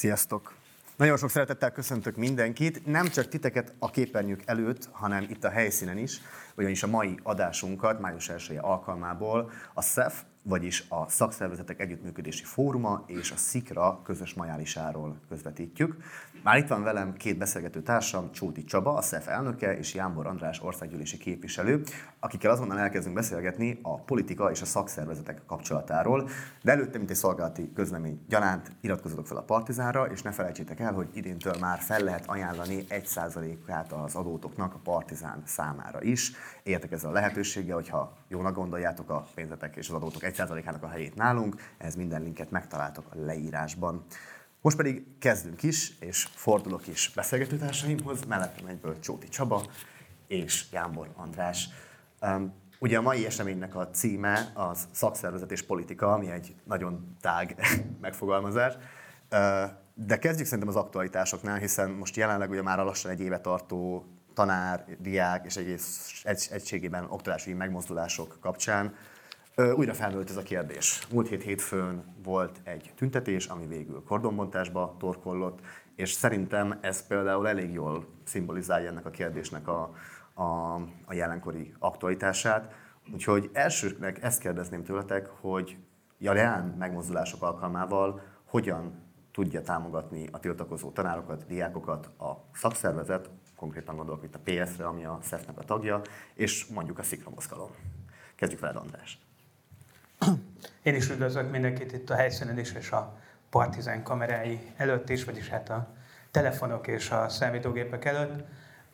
Sziasztok! Nagyon sok szeretettel köszöntök mindenkit, nem csak titeket a képernyők előtt, hanem itt a helyszínen is, ugyanis a mai adásunkat május 1 alkalmából a SZEF, vagyis a Szakszervezetek Együttműködési Fóruma és a SZIKRA közös majálisáról közvetítjük. Már itt van velem két beszélgető társam, Csóti Csaba, a SZEF elnöke, és Jámbor András országgyűlési képviselő, akikkel azonnal elkezdünk beszélgetni a politika és a szakszervezetek kapcsolatáról. De előtte, mint egy szolgálati közlemény gyanánt, iratkozzatok fel a Partizánra, és ne felejtsétek el, hogy idéntől már fel lehet ajánlani 1%-át az adótoknak a Partizán számára is. Értek ezzel a lehetőséggel, hogyha jónak gondoljátok a pénzetek és az adótok 1%-ának a helyét nálunk, ez minden linket megtaláltok a leírásban. Most pedig kezdünk is, és fordulok is beszélgetőtársaimhoz, mellettem egyből Csóti Csaba és Jámbor András. Um, ugye a mai eseménynek a címe az szakszervezet és politika, ami egy nagyon tág megfogalmazás. De kezdjük szerintem az aktualitásoknál, hiszen most jelenleg ugye már lassan egy éve tartó tanár, diák és egész egységében oktatási megmozdulások kapcsán újra felmerült ez a kérdés. Múlt hét hétfőn volt egy tüntetés, ami végül kordonbontásba torkollott, és szerintem ez például elég jól szimbolizálja ennek a kérdésnek a, a, a jelenkori aktualitását. Úgyhogy elsőnek ezt kérdezném tőletek, hogy a reál megmozdulások alkalmával hogyan tudja támogatni a tiltakozó tanárokat, diákokat a szakszervezet, konkrétan gondolok itt a PS-re, ami a SZEF-nek a tagja, és mondjuk a Szikra mozgalom. Kezdjük veled, András. Én is üdvözlök mindenkit itt a helyszínen is, és a partizán kamerái előtt is, vagyis hát a telefonok és a számítógépek előtt.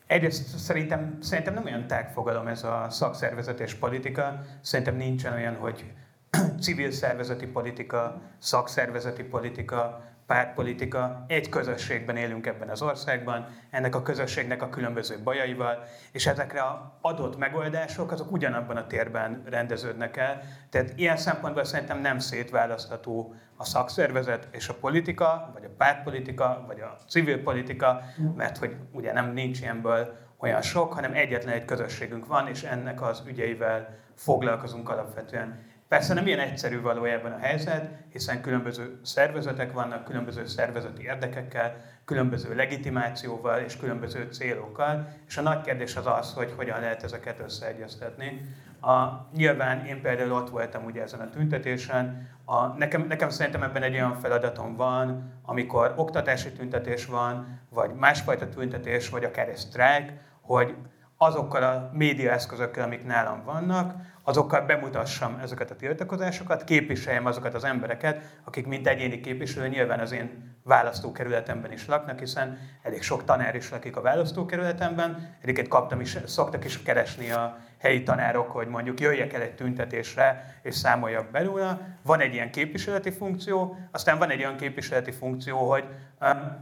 Egyrészt szerintem, szerintem nem olyan tágfogalom ez a szakszervezet és politika. Szerintem nincsen olyan, hogy civil szervezeti politika, szakszervezeti politika, pártpolitika, egy közösségben élünk ebben az országban, ennek a közösségnek a különböző bajaival, és ezekre a adott megoldások azok ugyanabban a térben rendeződnek el. Tehát ilyen szempontból szerintem nem szétválasztható a szakszervezet és a politika, vagy a pártpolitika, vagy a civil politika, mert hogy ugye nem nincs ilyenből olyan sok, hanem egyetlen egy közösségünk van, és ennek az ügyeivel foglalkozunk alapvetően. Persze nem ilyen egyszerű valójában a helyzet, hiszen különböző szervezetek vannak, különböző szervezeti érdekekkel, különböző legitimációval és különböző célokkal, és a nagy kérdés az az, hogy hogyan lehet ezeket összeegyeztetni. A, nyilván én például ott voltam ugye ezen a tüntetésen, a, nekem, nekem szerintem ebben egy olyan feladatom van, amikor oktatási tüntetés van, vagy másfajta tüntetés, vagy akár egy sztrájk, hogy azokkal a médiaeszközökkel, amik nálam vannak, azokkal bemutassam ezeket a tiltakozásokat, képviseljem azokat az embereket, akik mint egyéni képviselő nyilván az én választókerületemben is laknak, hiszen elég sok tanár is lakik a választókerületemben, egyébként kaptam is, szoktak is keresni a helyi tanárok, hogy mondjuk jöjjek el egy tüntetésre, és számoljak belőle. Van egy ilyen képviseleti funkció, aztán van egy olyan képviseleti funkció, hogy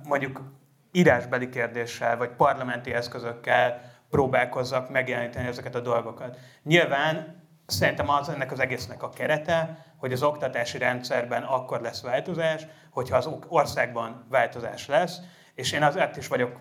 mondjuk írásbeli kérdéssel, vagy parlamenti eszközökkel próbálkozzak megjeleníteni ezeket a dolgokat. Nyilván Szerintem az ennek az egésznek a kerete, hogy az oktatási rendszerben akkor lesz változás, hogyha az országban változás lesz, és én azért is vagyok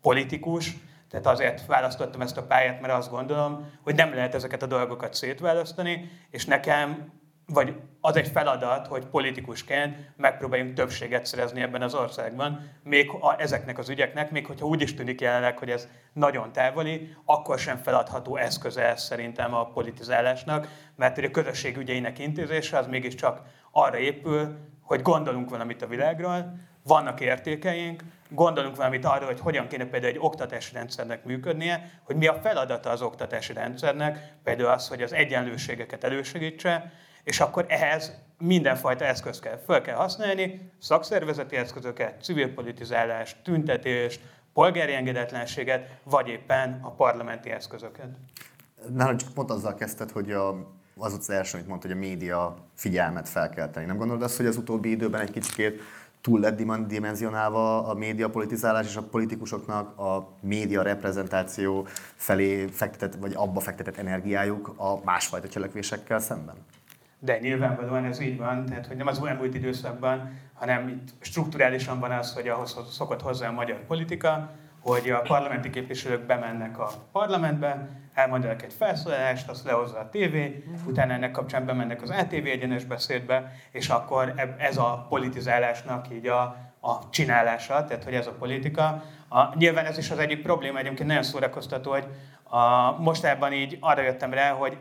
politikus, tehát azért választottam ezt a pályát, mert azt gondolom, hogy nem lehet ezeket a dolgokat szétválasztani, és nekem vagy az egy feladat, hogy politikusként megpróbáljunk többséget szerezni ebben az országban, még a, ezeknek az ügyeknek, még hogyha úgy is tűnik jelenleg, hogy ez nagyon távoli, akkor sem feladható eszköze ez szerintem a politizálásnak, mert a közösség ügyeinek intézése az mégiscsak arra épül, hogy gondolunk valamit a világról, vannak értékeink, gondolunk valamit arra, hogy hogyan kéne például egy oktatási rendszernek működnie, hogy mi a feladata az oktatási rendszernek, például az, hogy az egyenlőségeket elősegítse, és akkor ehhez mindenfajta eszközt kell fel kell használni, szakszervezeti eszközöket, civil politizálást, tüntetést, polgári engedetlenséget, vagy éppen a parlamenti eszközöket. Nálam csak pont azzal kezdted, hogy a, az az első, amit mondta, hogy a média figyelmet fel kell tenni. Nem gondolod azt, hogy az utóbbi időben egy kicsit túl lett dimenzionálva a média politizálás és a politikusoknak a média reprezentáció felé fektetett, vagy abba fektetett energiájuk a másfajta cselekvésekkel szemben? De nyilvánvalóan ez így van, tehát hogy nem az elmúlt időszakban, hanem itt strukturálisan van az, hogy ahhoz szokott hozzá a magyar politika, hogy a parlamenti képviselők bemennek a parlamentbe, elmondanak egy felszólalást, azt lehozza a tévé, utána ennek kapcsán bemennek az ATV egyenes beszédbe, és akkor ez a politizálásnak így a a csinálása, tehát hogy ez a politika. A, nyilván ez is az egyik probléma, egyébként nagyon szórakoztató, hogy a, mostában így arra jöttem rá, hogy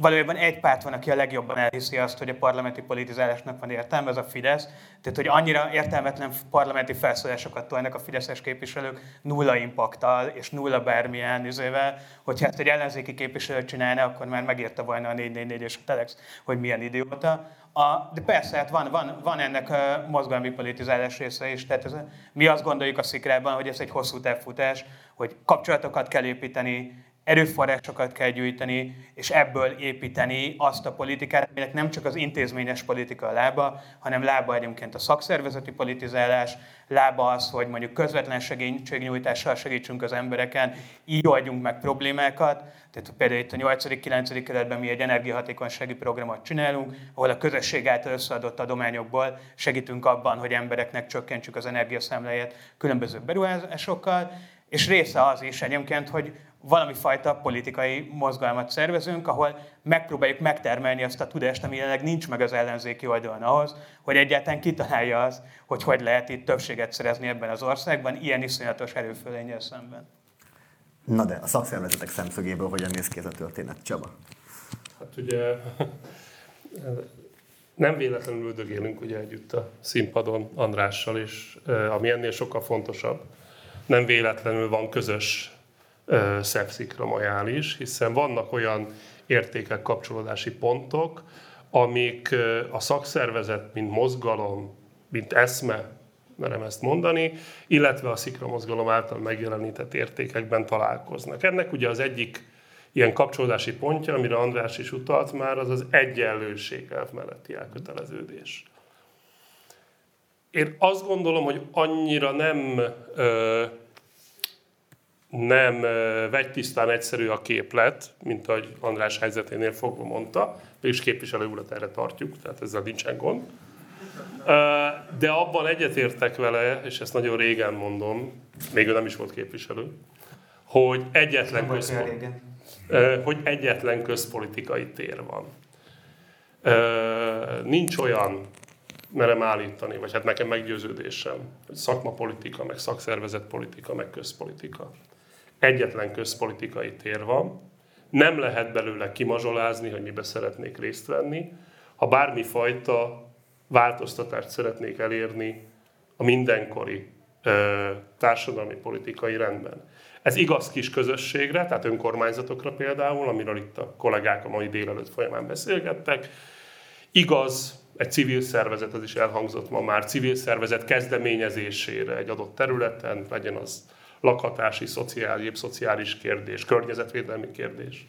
valójában egy párt van, aki a legjobban elhiszi azt, hogy a parlamenti politizálásnak van értelme, ez a Fidesz. Tehát, hogy annyira értelmetlen parlamenti felszólásokat tolnak a fideszes képviselők nulla impaktal és nulla bármilyen üzével, hogyha ezt egy ellenzéki képviselő csinálna, akkor már megírta volna a 444 és a Telex, hogy milyen idióta. A, de persze, hát van, van, van ennek a mozgalmi politizálás része is. Tehát ez, mi azt gondoljuk a szikrában, hogy ez egy hosszú távfutás, hogy kapcsolatokat kell építeni, erőforrásokat kell gyűjteni, és ebből építeni azt a politikát, aminek nem csak az intézményes politika a lába, hanem lába egyébként a szakszervezeti politizálás, lába az, hogy mondjuk közvetlen segítségnyújtással segítsünk az embereken, így oldjunk meg problémákat. Tehát például itt a 8.-9. kerületben mi egy energiahatékonysági programot csinálunk, ahol a közösség által összeadott adományokból segítünk abban, hogy embereknek csökkentsük az energiaszámláját különböző beruházásokkal, és része az is egyébként, hogy valami fajta politikai mozgalmat szervezünk, ahol megpróbáljuk megtermelni azt a tudást, ami jelenleg nincs meg az ellenzéki oldalon ahhoz, hogy egyáltalán kitalálja az, hogy hogy lehet itt többséget szerezni ebben az országban, ilyen iszonyatos erőfölényel szemben. Na de a szakszervezetek szemszögéből hogyan néz ki ez a történet, Csaba? Hát ugye nem véletlenül üldögélünk ugye együtt a színpadon Andrással, és ami ennél sokkal fontosabb, nem véletlenül van közös szepszikra is, hiszen vannak olyan értékek, kapcsolódási pontok, amik a szakszervezet, mint mozgalom, mint eszme, merem ezt mondani, illetve a szikra mozgalom által megjelenített értékekben találkoznak. Ennek ugye az egyik ilyen kapcsolódási pontja, amire András is utalt már, az az egyenlőség melletti elköteleződés. Én azt gondolom, hogy annyira nem ö, nem vegytisztán egyszerű a képlet, mint ahogy András helyzeténél fogva mondta, és képviselő urat erre tartjuk, tehát ezzel nincsen gond. De abban egyetértek vele, és ezt nagyon régen mondom, még ő nem is volt képviselő, hogy egyetlen, központ, hogy egyetlen közpolitikai tér van. Nincs olyan, merem állítani, vagy hát nekem meggyőződésem, hogy szakmapolitika, meg szakszervezetpolitika, meg közpolitika egyetlen közpolitikai tér van, nem lehet belőle kimazsolázni, hogy mibe szeretnék részt venni. Ha bármifajta változtatást szeretnék elérni a mindenkori ö, társadalmi politikai rendben. Ez igaz kis közösségre, tehát önkormányzatokra például, amiről itt a kollégák a mai délelőtt folyamán beszélgettek. Igaz egy civil szervezet, az is elhangzott ma már, civil szervezet kezdeményezésére egy adott területen, legyen az lakhatási, szociális, szociális kérdés, környezetvédelmi kérdés,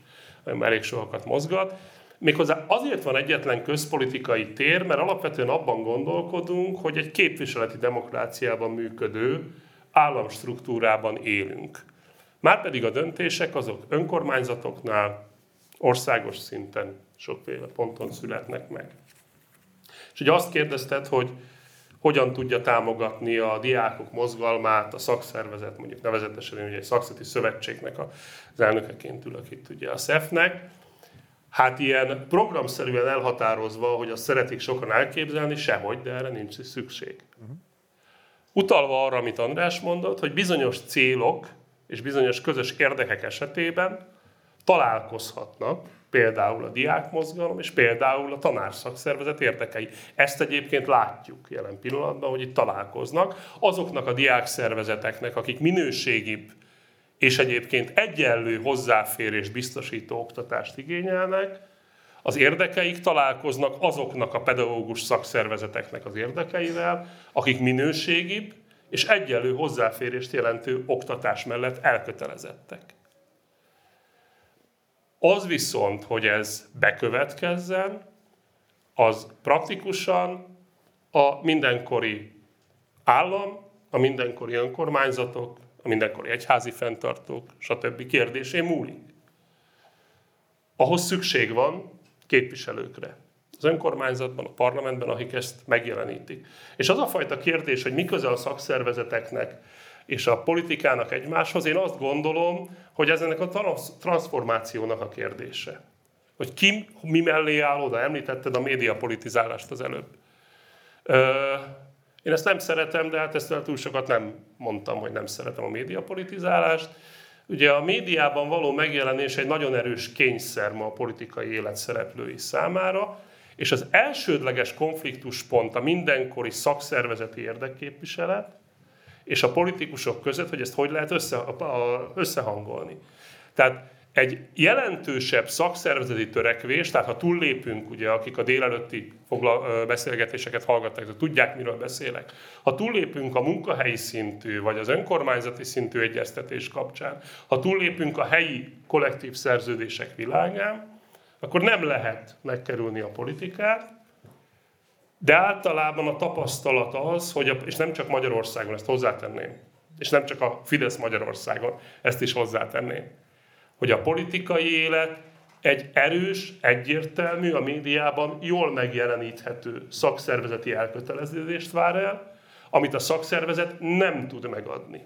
elég sokakat mozgat. Méghozzá azért van egyetlen közpolitikai tér, mert alapvetően abban gondolkodunk, hogy egy képviseleti demokráciában működő államstruktúrában élünk. Márpedig a döntések azok önkormányzatoknál, országos szinten sokféle ponton születnek meg. És ugye azt kérdezted, hogy hogyan tudja támogatni a diákok mozgalmát, a szakszervezet, mondjuk nevezetesen én ugye egy szakszati szövetségnek az elnökeként ülök itt ugye a SZEF-nek, Hát ilyen programszerűen elhatározva, hogy azt szeretik sokan elképzelni, sehogy, de erre nincs szükség. Utalva arra, amit András mondott, hogy bizonyos célok és bizonyos közös érdekek esetében találkozhatnak, például a diákmozgalom, és például a tanárszakszervezet érdekei. Ezt egyébként látjuk jelen pillanatban, hogy itt találkoznak. Azoknak a diákszervezeteknek, akik minőségibb és egyébként egyenlő hozzáférés biztosító oktatást igényelnek, az érdekeik találkoznak azoknak a pedagógus szakszervezeteknek az érdekeivel, akik minőségibb és egyenlő hozzáférést jelentő oktatás mellett elkötelezettek. Az viszont, hogy ez bekövetkezzen, az praktikusan a mindenkori állam, a mindenkori önkormányzatok, a mindenkori egyházi fenntartók, stb. kérdésé múlik. Ahhoz szükség van képviselőkre. Az önkormányzatban, a parlamentben, akik ezt megjelenítik. És az a fajta kérdés, hogy mi közel a szakszervezeteknek és a politikának egymáshoz, én azt gondolom, hogy ez ennek a transformációnak a kérdése. Hogy ki mi mellé áll oda, említetted a médiapolitizálást az előbb. Ö, Én ezt nem szeretem, de hát ezt túl sokat nem mondtam, hogy nem szeretem a médiapolitizálást. Ugye a médiában való megjelenés egy nagyon erős kényszer ma a politikai élet szereplői számára, és az elsődleges konfliktuspont a mindenkori szakszervezeti érdekképviselet és a politikusok között, hogy ezt hogy lehet össze, a, összehangolni. Tehát egy jelentősebb szakszervezeti törekvés, tehát ha túllépünk, ugye, akik a délelőtti fogla, beszélgetéseket hallgatták, de tudják, miről beszélek, ha túllépünk a munkahelyi szintű, vagy az önkormányzati szintű egyeztetés kapcsán, ha túllépünk a helyi kollektív szerződések világán, akkor nem lehet megkerülni a politikát, de általában a tapasztalat az, hogy a, és nem csak Magyarországon, ezt hozzátenném, és nem csak a Fidesz Magyarországon, ezt is hozzátenném, hogy a politikai élet egy erős, egyértelmű, a médiában jól megjeleníthető szakszervezeti elköteleződést vár el, amit a szakszervezet nem tud megadni.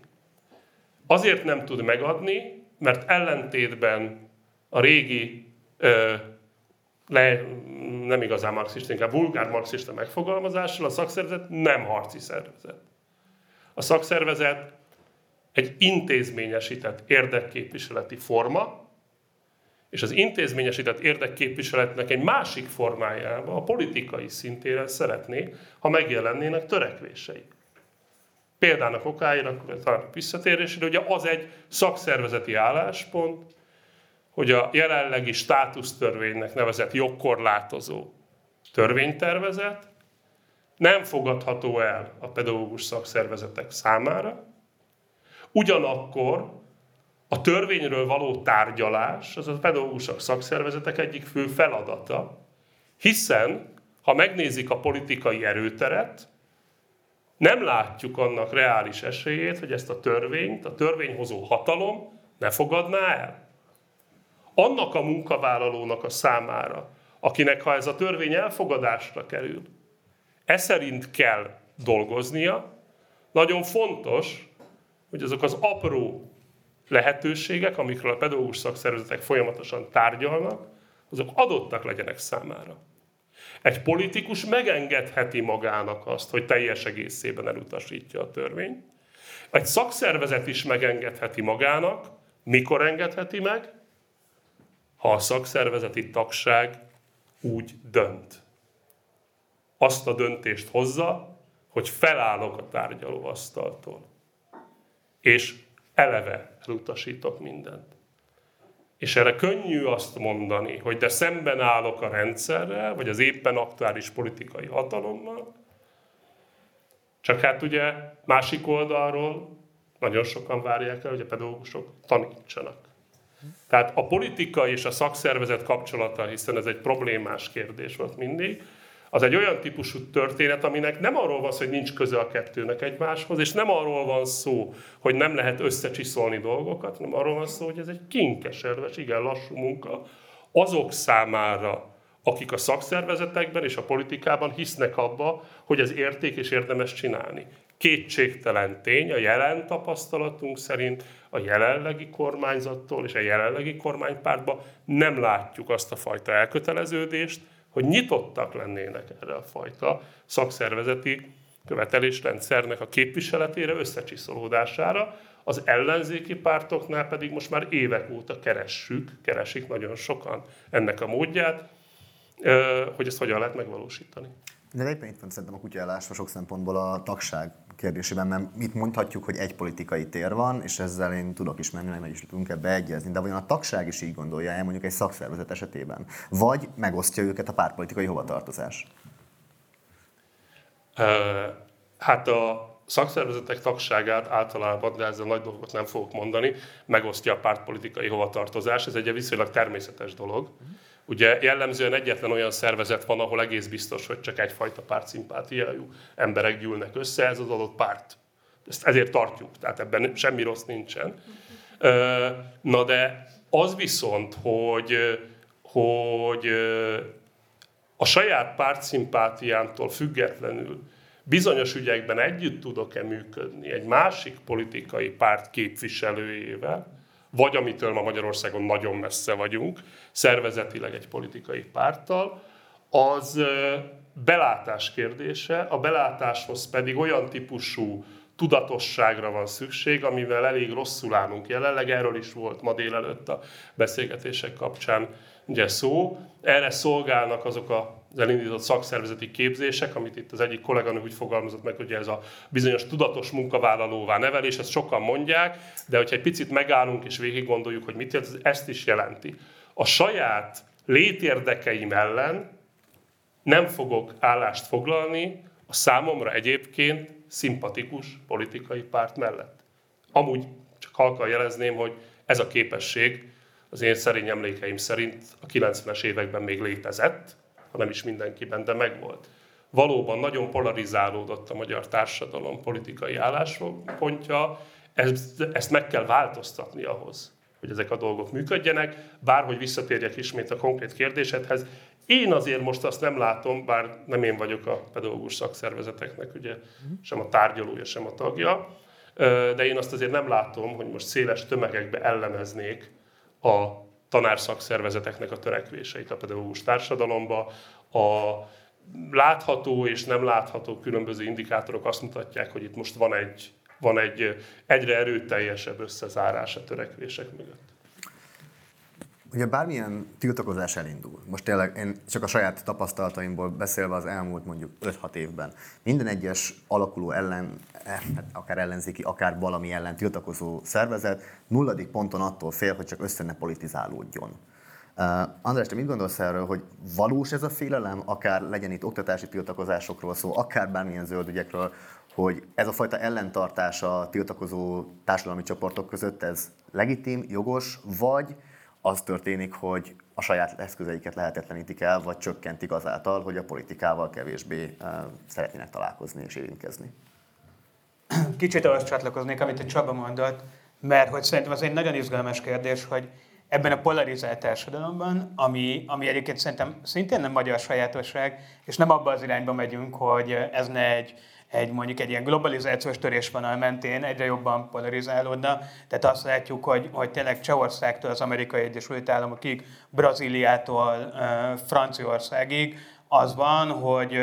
Azért nem tud megadni, mert ellentétben a régi, ö, le, nem igazán marxista, inkább vulgár marxista megfogalmazással, a szakszervezet nem harci szervezet. A szakszervezet egy intézményesített érdekképviseleti forma, és az intézményesített érdekképviseletnek egy másik formájában, a politikai szintéren szeretné, ha megjelennének törekvései. Példának okáira, talán visszatérésére, ugye az egy szakszervezeti álláspont, hogy a jelenlegi státusztörvénynek nevezett jogkorlátozó törvénytervezet nem fogadható el a pedagógus szakszervezetek számára, Ugyanakkor a törvényről való tárgyalás az a pedagógusok szakszervezetek egyik fő feladata, hiszen ha megnézik a politikai erőteret, nem látjuk annak reális esélyét, hogy ezt a törvényt a törvényhozó hatalom ne fogadná el. Annak a munkavállalónak a számára, akinek ha ez a törvény elfogadásra kerül, e szerint kell dolgoznia, nagyon fontos, hogy azok az apró lehetőségek, amikről a pedagógus szakszervezetek folyamatosan tárgyalnak, azok adottak legyenek számára. Egy politikus megengedheti magának azt, hogy teljes egészében elutasítja a törvényt. Egy szakszervezet is megengedheti magának, mikor engedheti meg? Ha a szakszervezeti tagság úgy dönt. Azt a döntést hozza, hogy felállok a tárgyalóasztaltól és eleve elutasítok mindent. És erre könnyű azt mondani, hogy de szemben állok a rendszerrel, vagy az éppen aktuális politikai hatalommal, csak hát ugye másik oldalról nagyon sokan várják el, hogy a pedagógusok tanítsanak. Tehát a politika és a szakszervezet kapcsolata, hiszen ez egy problémás kérdés volt mindig, az egy olyan típusú történet, aminek nem arról van szó, hogy nincs köze a kettőnek egymáshoz, és nem arról van szó, hogy nem lehet összecsiszolni dolgokat, hanem arról van szó, hogy ez egy kinkeserves, igen lassú munka azok számára, akik a szakszervezetekben és a politikában hisznek abba, hogy ez érték és érdemes csinálni. Kétségtelen tény, a jelen tapasztalatunk szerint a jelenlegi kormányzattól és a jelenlegi kormánypártban nem látjuk azt a fajta elköteleződést, hogy nyitottak lennének erre a fajta szakszervezeti követelésrendszernek a képviseletére, összecsiszolódására. Az ellenzéki pártoknál pedig most már évek óta keressük, keresik nagyon sokan ennek a módját, hogy ezt hogyan lehet megvalósítani. De egyébként itt van szerintem a kutyaállásra sok szempontból a tagság kérdésében, mert mit mondhatjuk, hogy egy politikai tér van, és ezzel én tudok is menni, meg is tudunk ebbe egyezni, de vajon a tagság is így gondolja el mondjuk egy szakszervezet esetében? Vagy megosztja őket a pártpolitikai hovatartozás? Hát a szakszervezetek tagságát általában, de ezzel nagy dolgot nem fogok mondani, megosztja a pártpolitikai hovatartozás. Ez egy viszonylag természetes dolog. Ugye jellemzően egyetlen olyan szervezet van, ahol egész biztos, hogy csak egyfajta pártszimpátiájú emberek gyűlnek össze, ez az adott párt. Ezt ezért tartjuk, tehát ebben semmi rossz nincsen. Na de az viszont, hogy, hogy a saját pártszimpátiámtól függetlenül bizonyos ügyekben együtt tudok-e működni egy másik politikai párt képviselőjével, vagy amitől ma Magyarországon nagyon messze vagyunk, szervezetileg egy politikai párttal, az, belátás kérdése, a belátáshoz pedig olyan típusú tudatosságra van szükség, amivel elég rosszul állunk jelenleg. Erről is volt ma délelőtt a beszélgetések kapcsán ugye szó. Erre szolgálnak azok az elindított szakszervezeti képzések, amit itt az egyik kolléganő úgy fogalmazott meg, hogy ez a bizonyos tudatos munkavállalóvá nevelés, ezt sokan mondják, de hogyha egy picit megállunk és végig gondoljuk, hogy mit jelent, ez ezt is jelenti. A saját létérdekeim ellen nem fogok állást foglalni a számomra egyébként szimpatikus politikai párt mellett. Amúgy csak halkan jelezném, hogy ez a képesség az én szerény emlékeim szerint a 90-es években még létezett, ha nem is mindenkiben, de megvolt. Valóban nagyon polarizálódott a magyar társadalom politikai álláspontja, ezt, ezt meg kell változtatni ahhoz, hogy ezek a dolgok működjenek. Bárhogy visszatérjek ismét a konkrét kérdésedhez, én azért most azt nem látom, bár nem én vagyok a pedagógus szakszervezeteknek, ugye sem a tárgyalója, sem a tagja, de én azt azért nem látom, hogy most széles tömegekbe elleneznék a tanárszakszervezeteknek a törekvéseit a pedagógus társadalomba. A látható és nem látható különböző indikátorok azt mutatják, hogy itt most van egy, van egy egyre erőteljesebb összezárás a törekvések mögött. Ugye bármilyen tiltakozás elindul, most tényleg én csak a saját tapasztalataimból beszélve az elmúlt mondjuk 5-6 évben, minden egyes alakuló ellen, eh, hát akár ellenzéki, akár valami ellen tiltakozó szervezet nulladik ponton attól fél, hogy csak össze ne politizálódjon. Uh, András, te mit gondolsz erről, hogy valós ez a félelem, akár legyen itt oktatási tiltakozásokról szó, akár bármilyen zöld ügyekről, hogy ez a fajta ellentartás a tiltakozó társadalmi csoportok között, ez legitim, jogos, vagy az történik, hogy a saját eszközeiket lehetetlenítik el, vagy csökkentik azáltal, hogy a politikával kevésbé uh, szeretnének találkozni és érintkezni. Kicsit ahhoz csatlakoznék, amit a Csaba mondott, mert hogy szerintem az egy nagyon izgalmas kérdés, hogy ebben a polarizált társadalomban, ami, ami egyébként szerintem szintén nem magyar sajátosság, és nem abba az irányba megyünk, hogy ez ne egy, egy mondjuk egy ilyen globalizációs törésvonal mentén egyre jobban polarizálódna. Tehát azt látjuk, hogy, hogy tényleg Csehországtól az Amerikai Egyesült Államokig, Brazíliától Franciaországig az van, hogy,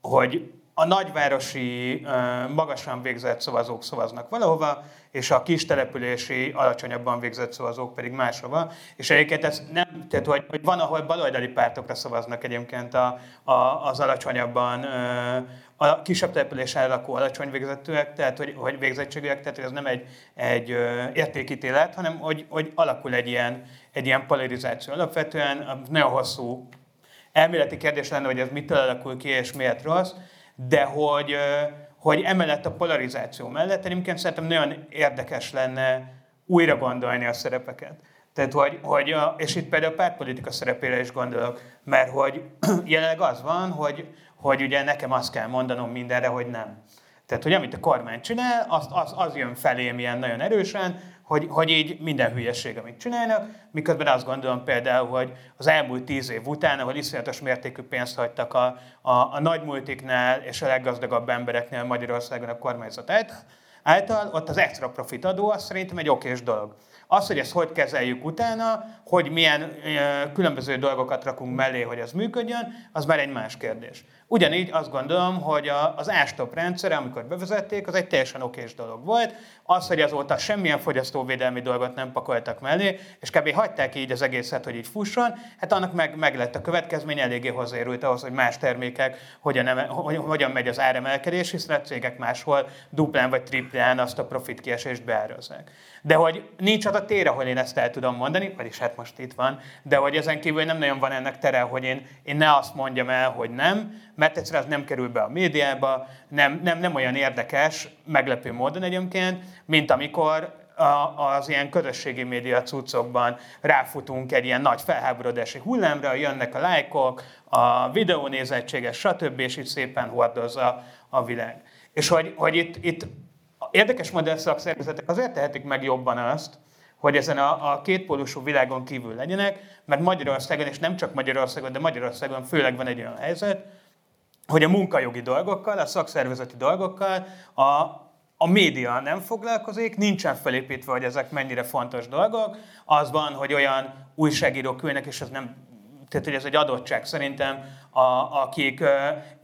hogy a nagyvárosi, magasan végzett szavazók szavaznak valahova, és a kis települési, alacsonyabban végzett szavazók pedig máshova. És egyébként ez nem, tehát hogy, hogy van, ahol baloldali pártokra szavaznak egyébként a, a, az alacsonyabban, a kisebb településen lakó alacsony végzettőek, tehát hogy, hogy végzettségűek, tehát hogy ez nem egy, egy értékítélet, hanem hogy, hogy alakul egy ilyen, egy ilyen polarizáció. Alapvetően nagyon hosszú elméleti kérdés lenne, hogy ez mitől alakul ki és miért rossz, de hogy, hogy emellett a polarizáció mellett egyébként szerintem nagyon érdekes lenne újra gondolni a szerepeket. Tehát, hogy, hogy a, és itt például a pártpolitika szerepére is gondolok, mert hogy jelenleg az van, hogy, hogy ugye nekem azt kell mondanom mindenre, hogy nem. Tehát, hogy amit a kormány csinál, az, az, az jön felém ilyen nagyon erősen, hogy, hogy így minden hülyeség, amit csinálnak, miközben azt gondolom például, hogy az elmúlt tíz év után, ahol iszonyatos mértékű pénzt hagytak a, a, a nagy multiknál és a leggazdagabb embereknél Magyarországon a kormányzat által, ott az extra profit adó az szerintem egy okés dolog. Az, hogy ezt hogy kezeljük utána, hogy milyen különböző dolgokat rakunk mellé, hogy ez működjön, az már egy más kérdés. Ugyanígy azt gondolom, hogy a, az ástop rendszer, amikor bevezették, az egy teljesen okés dolog volt. Az, hogy azóta semmilyen fogyasztóvédelmi dolgot nem pakoltak mellé, és kb. hagyták így az egészet, hogy így fusson, hát annak meg, meg lett a következmény, eléggé hozzájárult ahhoz, hogy más termékek hogyan, eme, hogyan megy az áremelkedés, hiszen a cégek máshol duplán vagy triplán azt a profit kiesést. De hogy nincs az a tér, ahol én ezt el tudom mondani, vagyis hát most itt van, de hogy ezen kívül nem nagyon van ennek tere, hogy én, én ne azt mondjam el, hogy nem, mert egyszerűen az nem kerül be a médiába, nem, nem, nem olyan érdekes, meglepő módon egyébként, mint amikor az ilyen közösségi média cuccokban ráfutunk egy ilyen nagy felháborodási hullámra, jönnek a lájkok, a videónézettséges, stb. és itt szépen hordozza a világ. És hogy, hogy itt, itt érdekes modell szakszervezetek azért tehetik meg jobban azt, hogy ezen a, a kétpólusú világon kívül legyenek, mert Magyarországon, és nem csak Magyarországon, de Magyarországon főleg van egy olyan helyzet, hogy a munkajogi dolgokkal, a szakszervezeti dolgokkal a, a média nem foglalkozik, nincsen felépítve, hogy ezek mennyire fontos dolgok. Az van, hogy olyan újságírók ülnek, és ez nem tehát hogy ez egy adottság szerintem, a, akik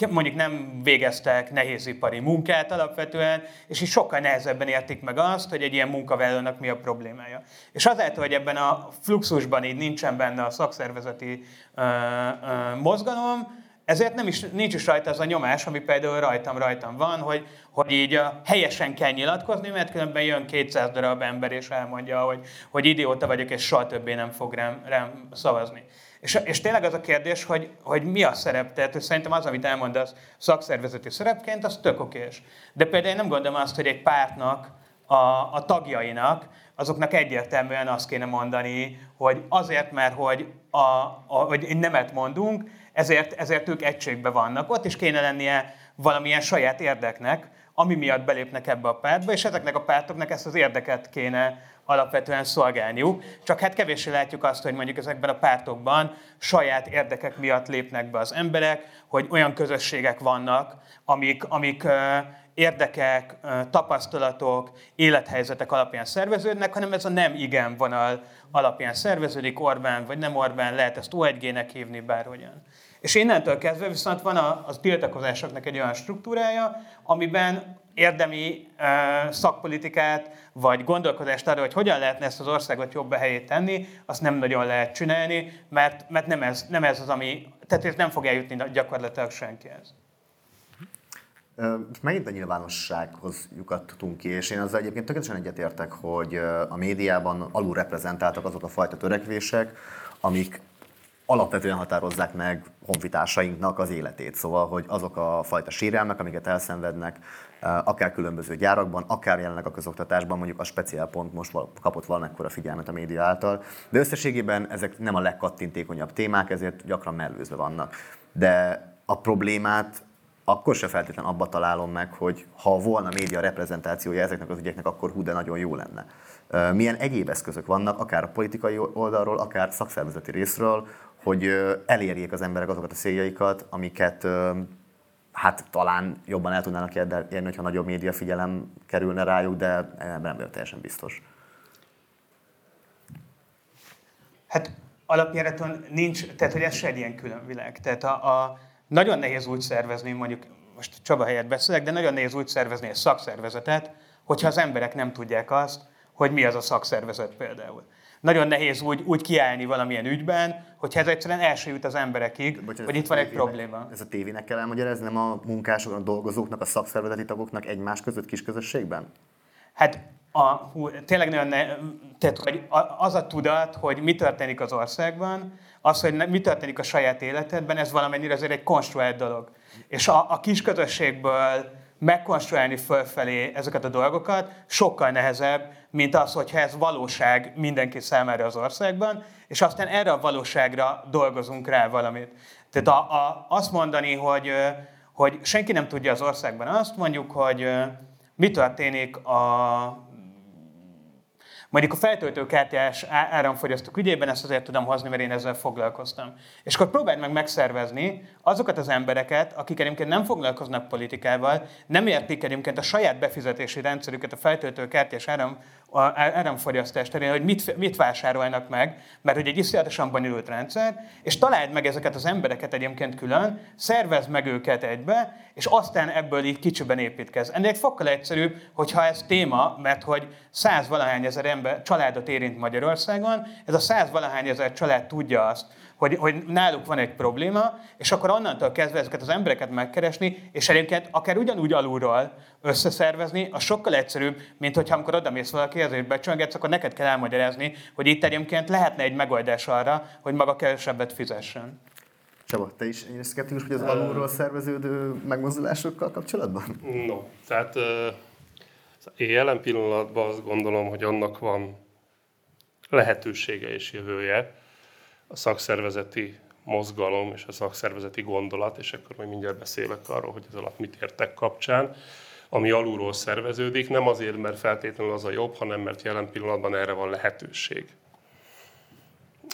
mondjuk nem végeztek nehézipari munkát alapvetően, és is sokkal nehezebben értik meg azt, hogy egy ilyen munkavállalónak mi a problémája. És azáltal, hogy ebben a fluxusban így nincsen benne a szakszervezeti ö, ö, mozgalom, ezért nem is, nincs is rajta az a nyomás, ami például rajtam, rajtam van, hogy, hogy így a, helyesen kell nyilatkozni, mert különben jön 200 darab ember, és elmondja, hogy, hogy idióta vagyok, és soha többé nem fog rám, rám szavazni. És, és tényleg az a kérdés, hogy, hogy mi a szerep, tehát hogy szerintem az, amit elmondasz szakszervezeti szerepként, az tök okés. De például én nem gondolom azt, hogy egy pártnak, a, a tagjainak, azoknak egyértelműen azt kéne mondani, hogy azért, mert hogy, a, a, hogy nemet mondunk, ezért, ezért ők egységben vannak. Ott is kéne lennie valamilyen saját érdeknek, ami miatt belépnek ebbe a pártba, és ezeknek a pártoknak ezt az érdeket kéne alapvetően szolgálniuk. Csak hát kevéssé látjuk azt, hogy mondjuk ezekben a pártokban saját érdekek miatt lépnek be az emberek, hogy olyan közösségek vannak, amik, amik érdekek, tapasztalatok, élethelyzetek alapján szerveződnek, hanem ez a nem igen vonal alapján szerveződik, Orbán vagy nem Orbán, lehet ezt O1G-nek hívni, bárhogyan. És innentől kezdve viszont van a, a tiltakozásoknak egy olyan struktúrája, amiben érdemi uh, szakpolitikát, vagy gondolkodást arra, hogy hogyan lehetne ezt az országot jobb helyét tenni, azt nem nagyon lehet csinálni, mert, mert nem, ez, nem ez az, ami, tehát nem fog eljutni gyakorlatilag senkihez. Megint a nyilvánossághoz lyukadtunk ki, és én azzal egyébként tökéletesen egyetértek, hogy a médiában alul reprezentáltak azok a fajta törekvések, amik alapvetően határozzák meg honfitársainknak az életét. Szóval, hogy azok a fajta sérelmek, amiket elszenvednek, akár különböző gyárakban, akár jelenleg a közoktatásban, mondjuk a speciál pont most kapott valamekkora figyelmet a média által, de összességében ezek nem a legkattintékonyabb témák, ezért gyakran mellőzve vannak. De a problémát akkor se feltétlenül abba találom meg, hogy ha volna média reprezentációja ezeknek az ügyeknek, akkor hú, de nagyon jó lenne. Milyen egyéb eszközök vannak, akár a politikai oldalról, akár szakszervezeti részről, hogy elérjék az emberek azokat a céljaikat, amiket hát talán jobban el tudnának érni, hogyha nagyobb média figyelem kerülne rájuk, de nem vagyok teljesen biztos. Hát alapjáraton nincs, tehát hogy ez se egy ilyen külön világ. Tehát a, a, nagyon nehéz úgy szervezni, mondjuk most Csaba helyett beszélek, de nagyon nehéz úgy szervezni egy szakszervezetet, hogyha az emberek nem tudják azt, hogy mi az a szakszervezet például. Nagyon nehéz úgy, úgy kiállni valamilyen ügyben, hogyha ez egyszerűen első jut az emberekig, Bocsánat, hogy itt van egy probléma. Ez a tévének kell elmagyarázni, nem a munkásoknak, a dolgozóknak, a szakszervezeti tagoknak egymás között kis közösségben? Hát a, hú, tényleg nagyon ne, tehát, hogy az a tudat, hogy mi történik az országban, az, hogy mi történik a saját életedben, ez valamennyire azért egy konstruált dolog. És a, a kis közösségből megkonstruálni fölfelé ezeket a dolgokat sokkal nehezebb, mint az, hogyha ez valóság mindenki számára az országban, és aztán erre a valóságra dolgozunk rá valamit. Tehát a, a, azt mondani, hogy, hogy senki nem tudja az országban azt, mondjuk, hogy mi történik a Mondjuk a feltöltőkártyás áramfogyasztók ügyében ezt azért tudom hozni, mert én ezzel foglalkoztam. És akkor próbáld meg megszervezni azokat az embereket, akik egyébként nem foglalkoznak politikával, nem értik egyébként a saját befizetési rendszerüket a feltöltőkártyás áram, áramfogyasztás terén, hogy mit, mit vásárolnak meg, mert hogy egy iszonyatosan bonyolult rendszer, és találd meg ezeket az embereket egyébként külön, szervezd meg őket egybe, és aztán ebből így kicsiben építkez. Ennél fokkal egyszerűbb, hogyha ez téma, mert hogy száz valahány ezer ember, családot érint Magyarországon, ez a száz valahány ezer család tudja azt, hogy, hogy náluk van egy probléma, és akkor onnantól kezdve ezeket az embereket megkeresni, és egyébként akár ugyanúgy alulról összeszervezni, az sokkal egyszerűbb, mint hogyha amikor oda mész valaki, ezért becsöngetsz, akkor neked kell elmagyarázni, hogy itt egyébként lehetne egy megoldás arra, hogy maga kevesebbet fizessen. Csaba, te is ennyire szkeptikus, hogy az alulról szerveződő megmozdulásokkal kapcsolatban? No, tehát én jelen pillanatban azt gondolom, hogy annak van lehetősége és jövője, a szakszervezeti mozgalom és a szakszervezeti gondolat, és akkor majd mindjárt beszélek arról, hogy ez alatt mit értek kapcsán, ami alulról szerveződik, nem azért, mert feltétlenül az a jobb, hanem mert jelen pillanatban erre van lehetőség.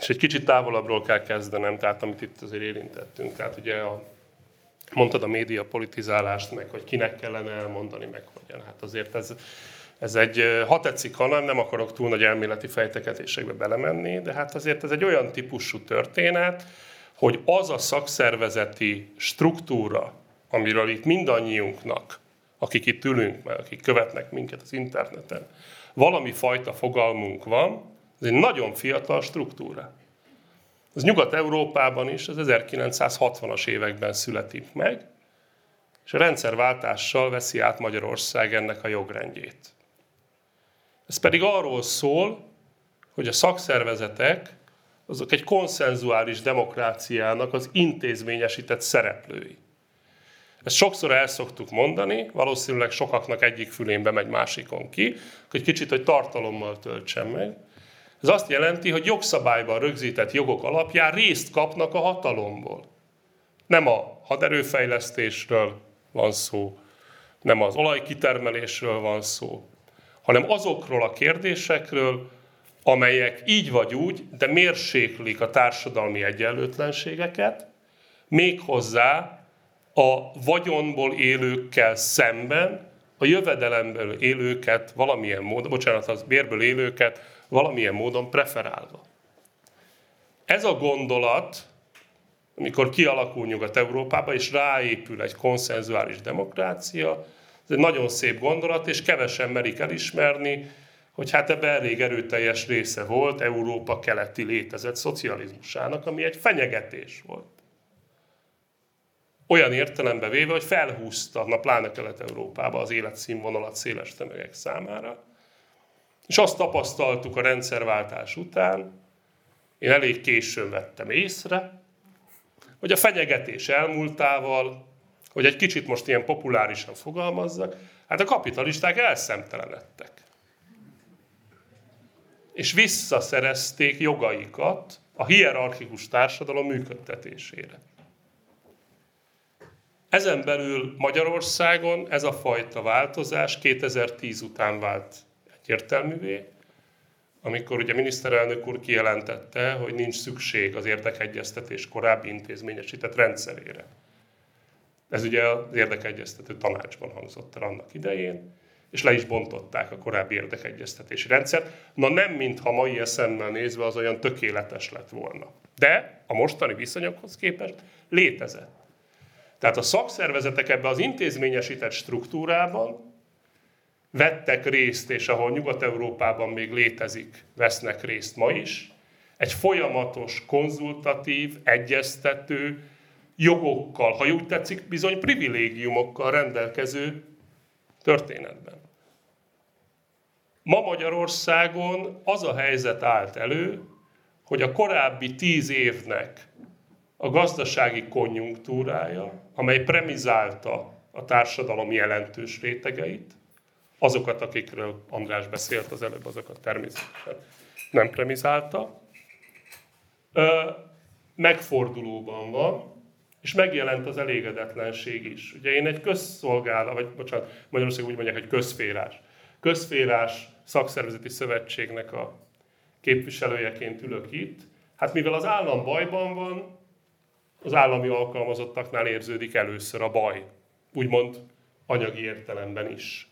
És egy kicsit távolabbról kell kezdenem, tehát amit itt azért érintettünk. Tehát ugye a, mondtad a média politizálást, meg hogy kinek kellene elmondani, meg hogyan. Hát azért ez, ez egy, ha tetszik, ha nem, nem akarok túl nagy elméleti fejteketésekbe belemenni, de hát azért ez egy olyan típusú történet, hogy az a szakszervezeti struktúra, amiről itt mindannyiunknak, akik itt ülünk, mert akik követnek minket az interneten, valami fajta fogalmunk van, ez egy nagyon fiatal struktúra. Az Nyugat-Európában is az 1960-as években születik meg, és a rendszerváltással veszi át Magyarország ennek a jogrendjét. Ez pedig arról szól, hogy a szakszervezetek azok egy konszenzuális demokráciának az intézményesített szereplői. Ezt sokszor el szoktuk mondani, valószínűleg sokaknak egyik fülén bemegy másikon ki, hogy kicsit, hogy tartalommal töltsen meg. Ez azt jelenti, hogy jogszabályban rögzített jogok alapján részt kapnak a hatalomból. Nem a haderőfejlesztésről van szó, nem az olajkitermelésről van szó, hanem azokról a kérdésekről, amelyek így vagy úgy, de mérséklik a társadalmi egyenlőtlenségeket, méghozzá a vagyonból élőkkel szemben a jövedelemből élőket valamilyen módon, bocsánat, az bérből élőket valamilyen módon preferálva. Ez a gondolat, amikor kialakul Nyugat-Európába, és ráépül egy konszenzuális demokrácia, ez egy nagyon szép gondolat, és kevesen merik elismerni, hogy hát ebben elég erőteljes része volt Európa keleti létezett szocializmusának, ami egy fenyegetés volt. Olyan értelembe véve, hogy felhúzta, na pláne Kelet-Európába az életszínvonalat széles tömegek számára. És azt tapasztaltuk a rendszerváltás után, én elég későn vettem észre, hogy a fenyegetés elmúltával, hogy egy kicsit most ilyen populárisan fogalmazzak, hát a kapitalisták elszemtelenedtek és visszaszerezték jogaikat a hierarchikus társadalom működtetésére. Ezen belül Magyarországon ez a fajta változás 2010 után vált egyértelművé, amikor ugye miniszterelnök úr kijelentette, hogy nincs szükség az érdekegyeztetés korábbi intézményesített rendszerére. Ez ugye az érdekegyeztető tanácsban hangzott el annak idején, és le is bontották a korábbi érdekegyeztetési rendszert. Na nem, mintha mai eszemmel nézve az olyan tökéletes lett volna. De a mostani viszonyokhoz képest létezett. Tehát a szakszervezetek ebbe az intézményesített struktúrában vettek részt, és ahol Nyugat-Európában még létezik, vesznek részt ma is, egy folyamatos, konzultatív, egyeztető, jogokkal, ha úgy tetszik, bizony privilégiumokkal rendelkező történetben. Ma Magyarországon az a helyzet állt elő, hogy a korábbi tíz évnek a gazdasági konjunktúrája, amely premizálta a társadalom jelentős rétegeit, azokat, akikről András beszélt az előbb, azokat természetesen nem premizálta, megfordulóban van, és megjelent az elégedetlenség is. Ugye én egy közszolgálat, vagy bocsánat, Magyarországon úgy mondják, hogy közférás. Közférás szakszervezeti szövetségnek a képviselőjeként ülök itt. Hát mivel az állam bajban van, az állami alkalmazottaknál érződik először a baj. Úgymond anyagi értelemben is.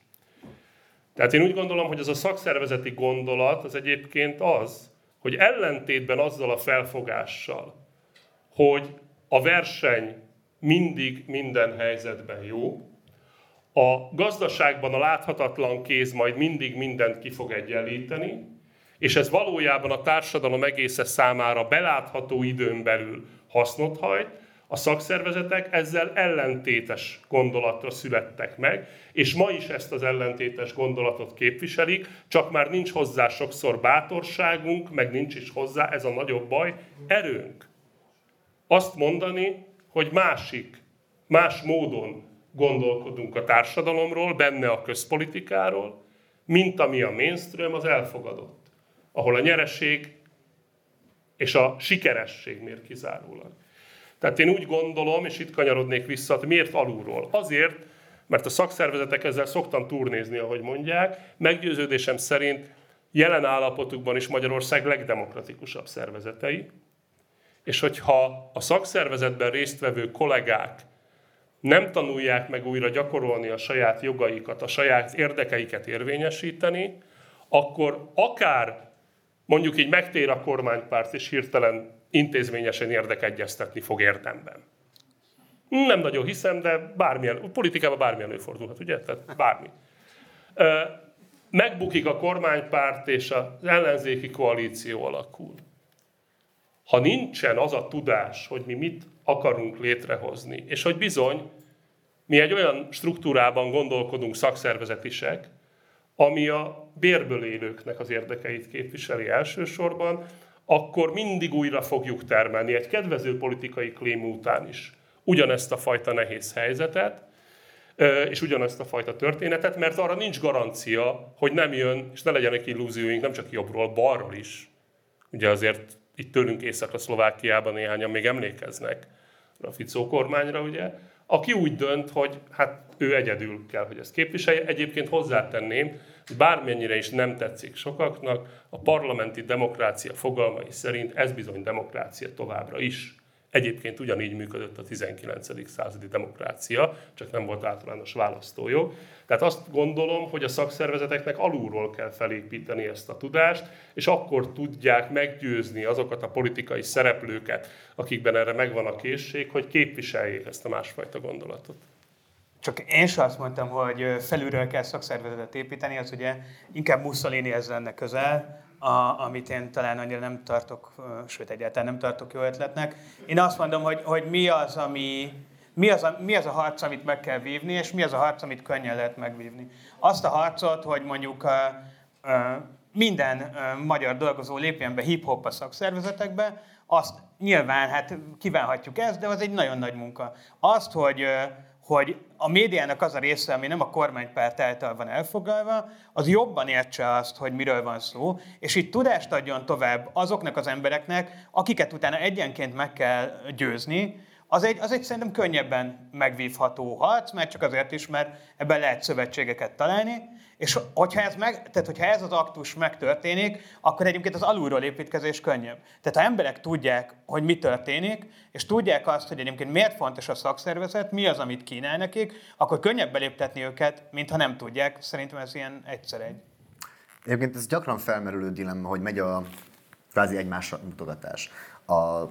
Tehát én úgy gondolom, hogy az a szakszervezeti gondolat az egyébként az, hogy ellentétben azzal a felfogással, hogy a verseny mindig minden helyzetben jó, a gazdaságban a láthatatlan kéz majd mindig mindent ki fog egyenlíteni, és ez valójában a társadalom egésze számára belátható időn belül hasznot hajt, a szakszervezetek ezzel ellentétes gondolatra születtek meg, és ma is ezt az ellentétes gondolatot képviselik, csak már nincs hozzá sokszor bátorságunk, meg nincs is hozzá, ez a nagyobb baj, erőnk. Azt mondani, hogy másik, más módon gondolkodunk a társadalomról, benne a közpolitikáról, mint ami a mainstream az elfogadott, ahol a nyereség és a sikeresség mér kizárólag. Tehát én úgy gondolom, és itt kanyarodnék vissza, hogy miért alulról? Azért, mert a szakszervezetek ezzel szoktam turnézni, ahogy mondják, meggyőződésem szerint jelen állapotukban is Magyarország legdemokratikusabb szervezetei, és hogyha a szakszervezetben résztvevő kollégák nem tanulják meg újra gyakorolni a saját jogaikat, a saját érdekeiket érvényesíteni, akkor akár mondjuk így megtér a kormánypárt, és hirtelen intézményesen érdekegyeztetni fog érdemben. Nem nagyon hiszem, de bármilyen, politikában bármilyen előfordulhat, ugye? Tehát bármi. Megbukik a kormánypárt, és az ellenzéki koalíció alakul. Ha nincsen az a tudás, hogy mi mit akarunk létrehozni, és hogy bizony mi egy olyan struktúrában gondolkodunk szakszervezetisek, ami a bérből élőknek az érdekeit képviseli elsősorban, akkor mindig újra fogjuk termelni egy kedvező politikai klím után is ugyanezt a fajta nehéz helyzetet, és ugyanezt a fajta történetet, mert arra nincs garancia, hogy nem jön, és ne legyenek illúzióink nem csak jobbról, balról is. Ugye azért itt tőlünk északra Szlovákiában néhányan még emlékeznek a Ficó kormányra, ugye, aki úgy dönt, hogy hát ő egyedül kell, hogy ezt képviselje. Egyébként hozzátenném, hogy bármennyire is nem tetszik sokaknak, a parlamenti demokrácia fogalmai szerint ez bizony demokrácia továbbra is. Egyébként ugyanígy működött a 19. századi demokrácia, csak nem volt általános választójog. Tehát azt gondolom, hogy a szakszervezeteknek alulról kell felépíteni ezt a tudást, és akkor tudják meggyőzni azokat a politikai szereplőket, akikben erre megvan a készség, hogy képviseljék ezt a másfajta gondolatot. Csak én sem azt mondtam, hogy felülről kell szakszervezetet építeni, az ugye inkább Mussolini ez lenne közel, a, amit én talán annyira nem tartok, sőt egyáltalán nem tartok jó ötletnek. Én azt mondom, hogy, hogy mi, az, ami, mi, az a, mi az a harc, amit meg kell vívni, és mi az a harc, amit könnyen lehet megvívni. Azt a harcot, hogy mondjuk uh, uh, minden uh, magyar dolgozó lépjen be hip-hop a szakszervezetekbe, azt nyilván hát kívánhatjuk ezt, de az egy nagyon nagy munka. Azt, hogy uh, hogy a médiának az a része, ami nem a kormánypárt által van elfoglalva, az jobban értse azt, hogy miről van szó, és itt tudást adjon tovább azoknak az embereknek, akiket utána egyenként meg kell győzni, az egy, az egy szerintem könnyebben megvívható harc, mert csak azért is, mert ebben lehet szövetségeket találni, és hogyha ez, meg, tehát hogyha ez az aktus megtörténik, akkor egyébként az alulról építkezés könnyebb. Tehát ha emberek tudják, hogy mi történik, és tudják azt, hogy egyébként miért fontos a szakszervezet, mi az, amit kínál nekik, akkor könnyebb beléptetni őket, mint ha nem tudják. Szerintem ez ilyen egyszer egy. Egyébként ez gyakran felmerülő dilemma, hogy megy a kvázi egymásra mutogatás. A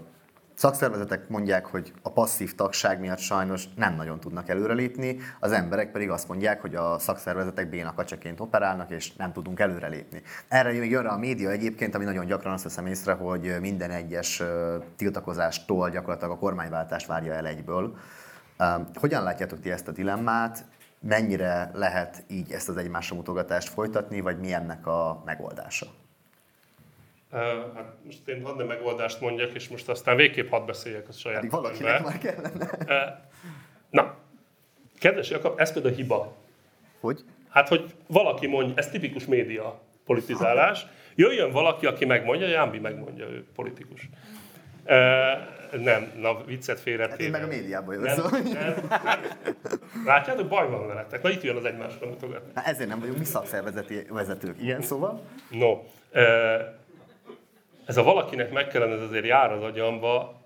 szakszervezetek mondják, hogy a passzív tagság miatt sajnos nem nagyon tudnak előrelépni, az emberek pedig azt mondják, hogy a szakszervezetek bénakacsaként operálnak, és nem tudunk előrelépni. Erre még jön a média egyébként, ami nagyon gyakran azt veszem észre, hogy minden egyes tiltakozástól gyakorlatilag a kormányváltást várja el egyből. Hogyan látjátok ti ezt a dilemmát? Mennyire lehet így ezt az egymásra mutogatást folytatni, vagy mi ennek a megoldása? Hát most én hadd ne megoldást mondjak, és most aztán végképp hadd beszéljek a saját Pedig valakinek már kellene. Na, kedves Jakab, ez például hiba. Hogy? Hát, hogy valaki mondja, ez tipikus média politizálás, jöjjön valaki, aki megmondja, Jámbi megmondja, ő politikus. Uh, nem, na viccet félre. Hát én meg a médiában jövök, szóval. Látjátok, baj van veletek. Na itt jön az egymásra mutogatni. Hát ezért nem vagyunk mi szakszervezeti vezetők. Igen, szóval? No. Uh, ez a valakinek meg kellene, ez azért jár az agyamba.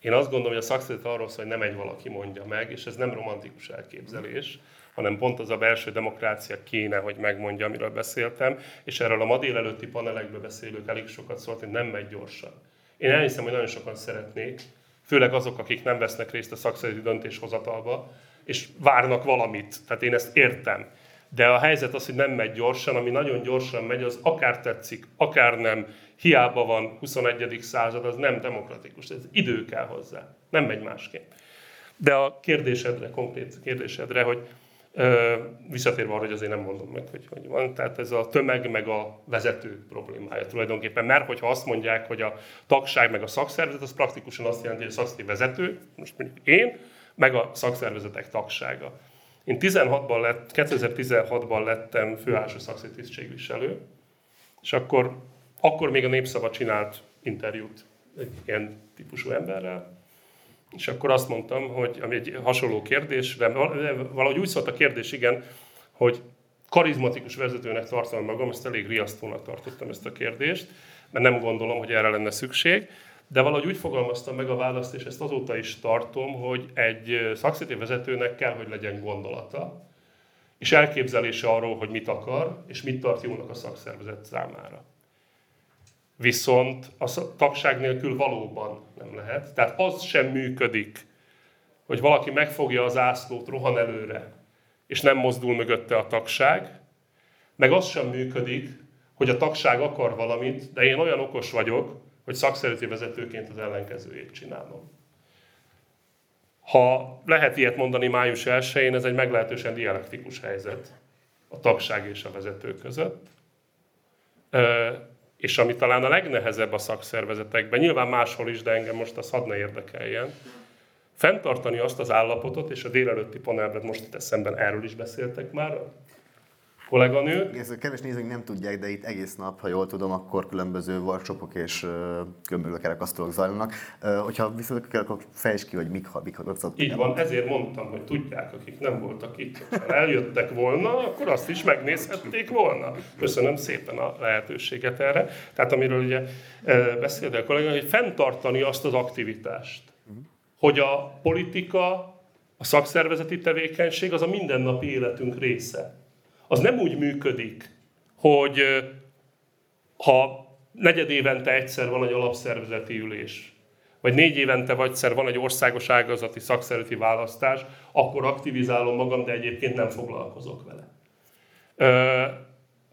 Én azt gondolom, hogy a szakszervezet arról szól, hogy nem egy valaki mondja meg, és ez nem romantikus elképzelés, hanem pont az a belső demokrácia kéne, hogy megmondja, amiről beszéltem, és erről a ma délelőtti panelekből beszélők elég sokat szólt, hogy nem megy gyorsan. Én elhiszem, hogy nagyon sokan szeretnék, főleg azok, akik nem vesznek részt a szakszervezeti döntéshozatalba, és várnak valamit. Tehát én ezt értem. De a helyzet az, hogy nem megy gyorsan, ami nagyon gyorsan megy, az akár tetszik, akár nem, hiába van 21. század, az nem demokratikus. Ez idő kell hozzá. Nem megy másképp. De a kérdésedre, konkrét kérdésedre, hogy ö, visszatérve arra, hogy azért nem mondom meg, hogy hogy van. Tehát ez a tömeg meg a vezető problémája tulajdonképpen. Mert hogyha azt mondják, hogy a tagság meg a szakszervezet, az praktikusan azt jelenti, hogy a vezető, most mondjuk én, meg a szakszervezetek tagsága. Én 16-ban lett, 2016-ban lettem főállású szakszervezeti tisztségviselő, és akkor akkor még a Népszava csinált interjút egy ilyen típusú emberrel, és akkor azt mondtam, hogy ami egy hasonló kérdés, de valahogy úgy szólt a kérdés, igen, hogy karizmatikus vezetőnek tartom magam, ezt elég riasztónak tartottam ezt a kérdést, mert nem gondolom, hogy erre lenne szükség, de valahogy úgy fogalmaztam meg a választ, és ezt azóta is tartom, hogy egy szakszeti vezetőnek kell, hogy legyen gondolata, és elképzelése arról, hogy mit akar, és mit tart jónak a szakszervezet számára. Viszont a tagság nélkül valóban nem lehet. Tehát az sem működik, hogy valaki megfogja az ászlót, rohan előre, és nem mozdul mögötte a tagság, meg az sem működik, hogy a tagság akar valamit, de én olyan okos vagyok, hogy szakszereti vezetőként az ellenkezőjét csinálom. Ha lehet ilyet mondani május 1-én, ez egy meglehetősen dialektikus helyzet a tagság és a vezető között. És ami talán a legnehezebb a szakszervezetekben, nyilván máshol is, de engem most az hadd ne érdekeljen, fenntartani azt az állapotot, és a délelőtti panelben most itt eszemben erről is beszéltek már, kolléganő. Ezt kevés nézőink nem tudják, de itt egész nap, ha jól tudom, akkor különböző workshopok és uh, különböző kerekasztalok zajlanak. Uh, hogyha viszont akkor fejtsd ki, hogy mik, ha, mik hallottak. Így van, ezért mondtam, hogy tudják, akik nem voltak itt. Ha eljöttek volna, akkor azt is megnézhették volna. Köszönöm szépen a lehetőséget erre. Tehát amiről ugye beszélt a kollega, hogy fenntartani azt az aktivitást, hogy a politika, a szakszervezeti tevékenység az a mindennapi életünk része az nem úgy működik, hogy ha negyed évente egyszer van egy alapszervezeti ülés, vagy négy évente egyszer van egy országos ágazati szakszervezeti választás, akkor aktivizálom magam, de egyébként nem foglalkozok vele.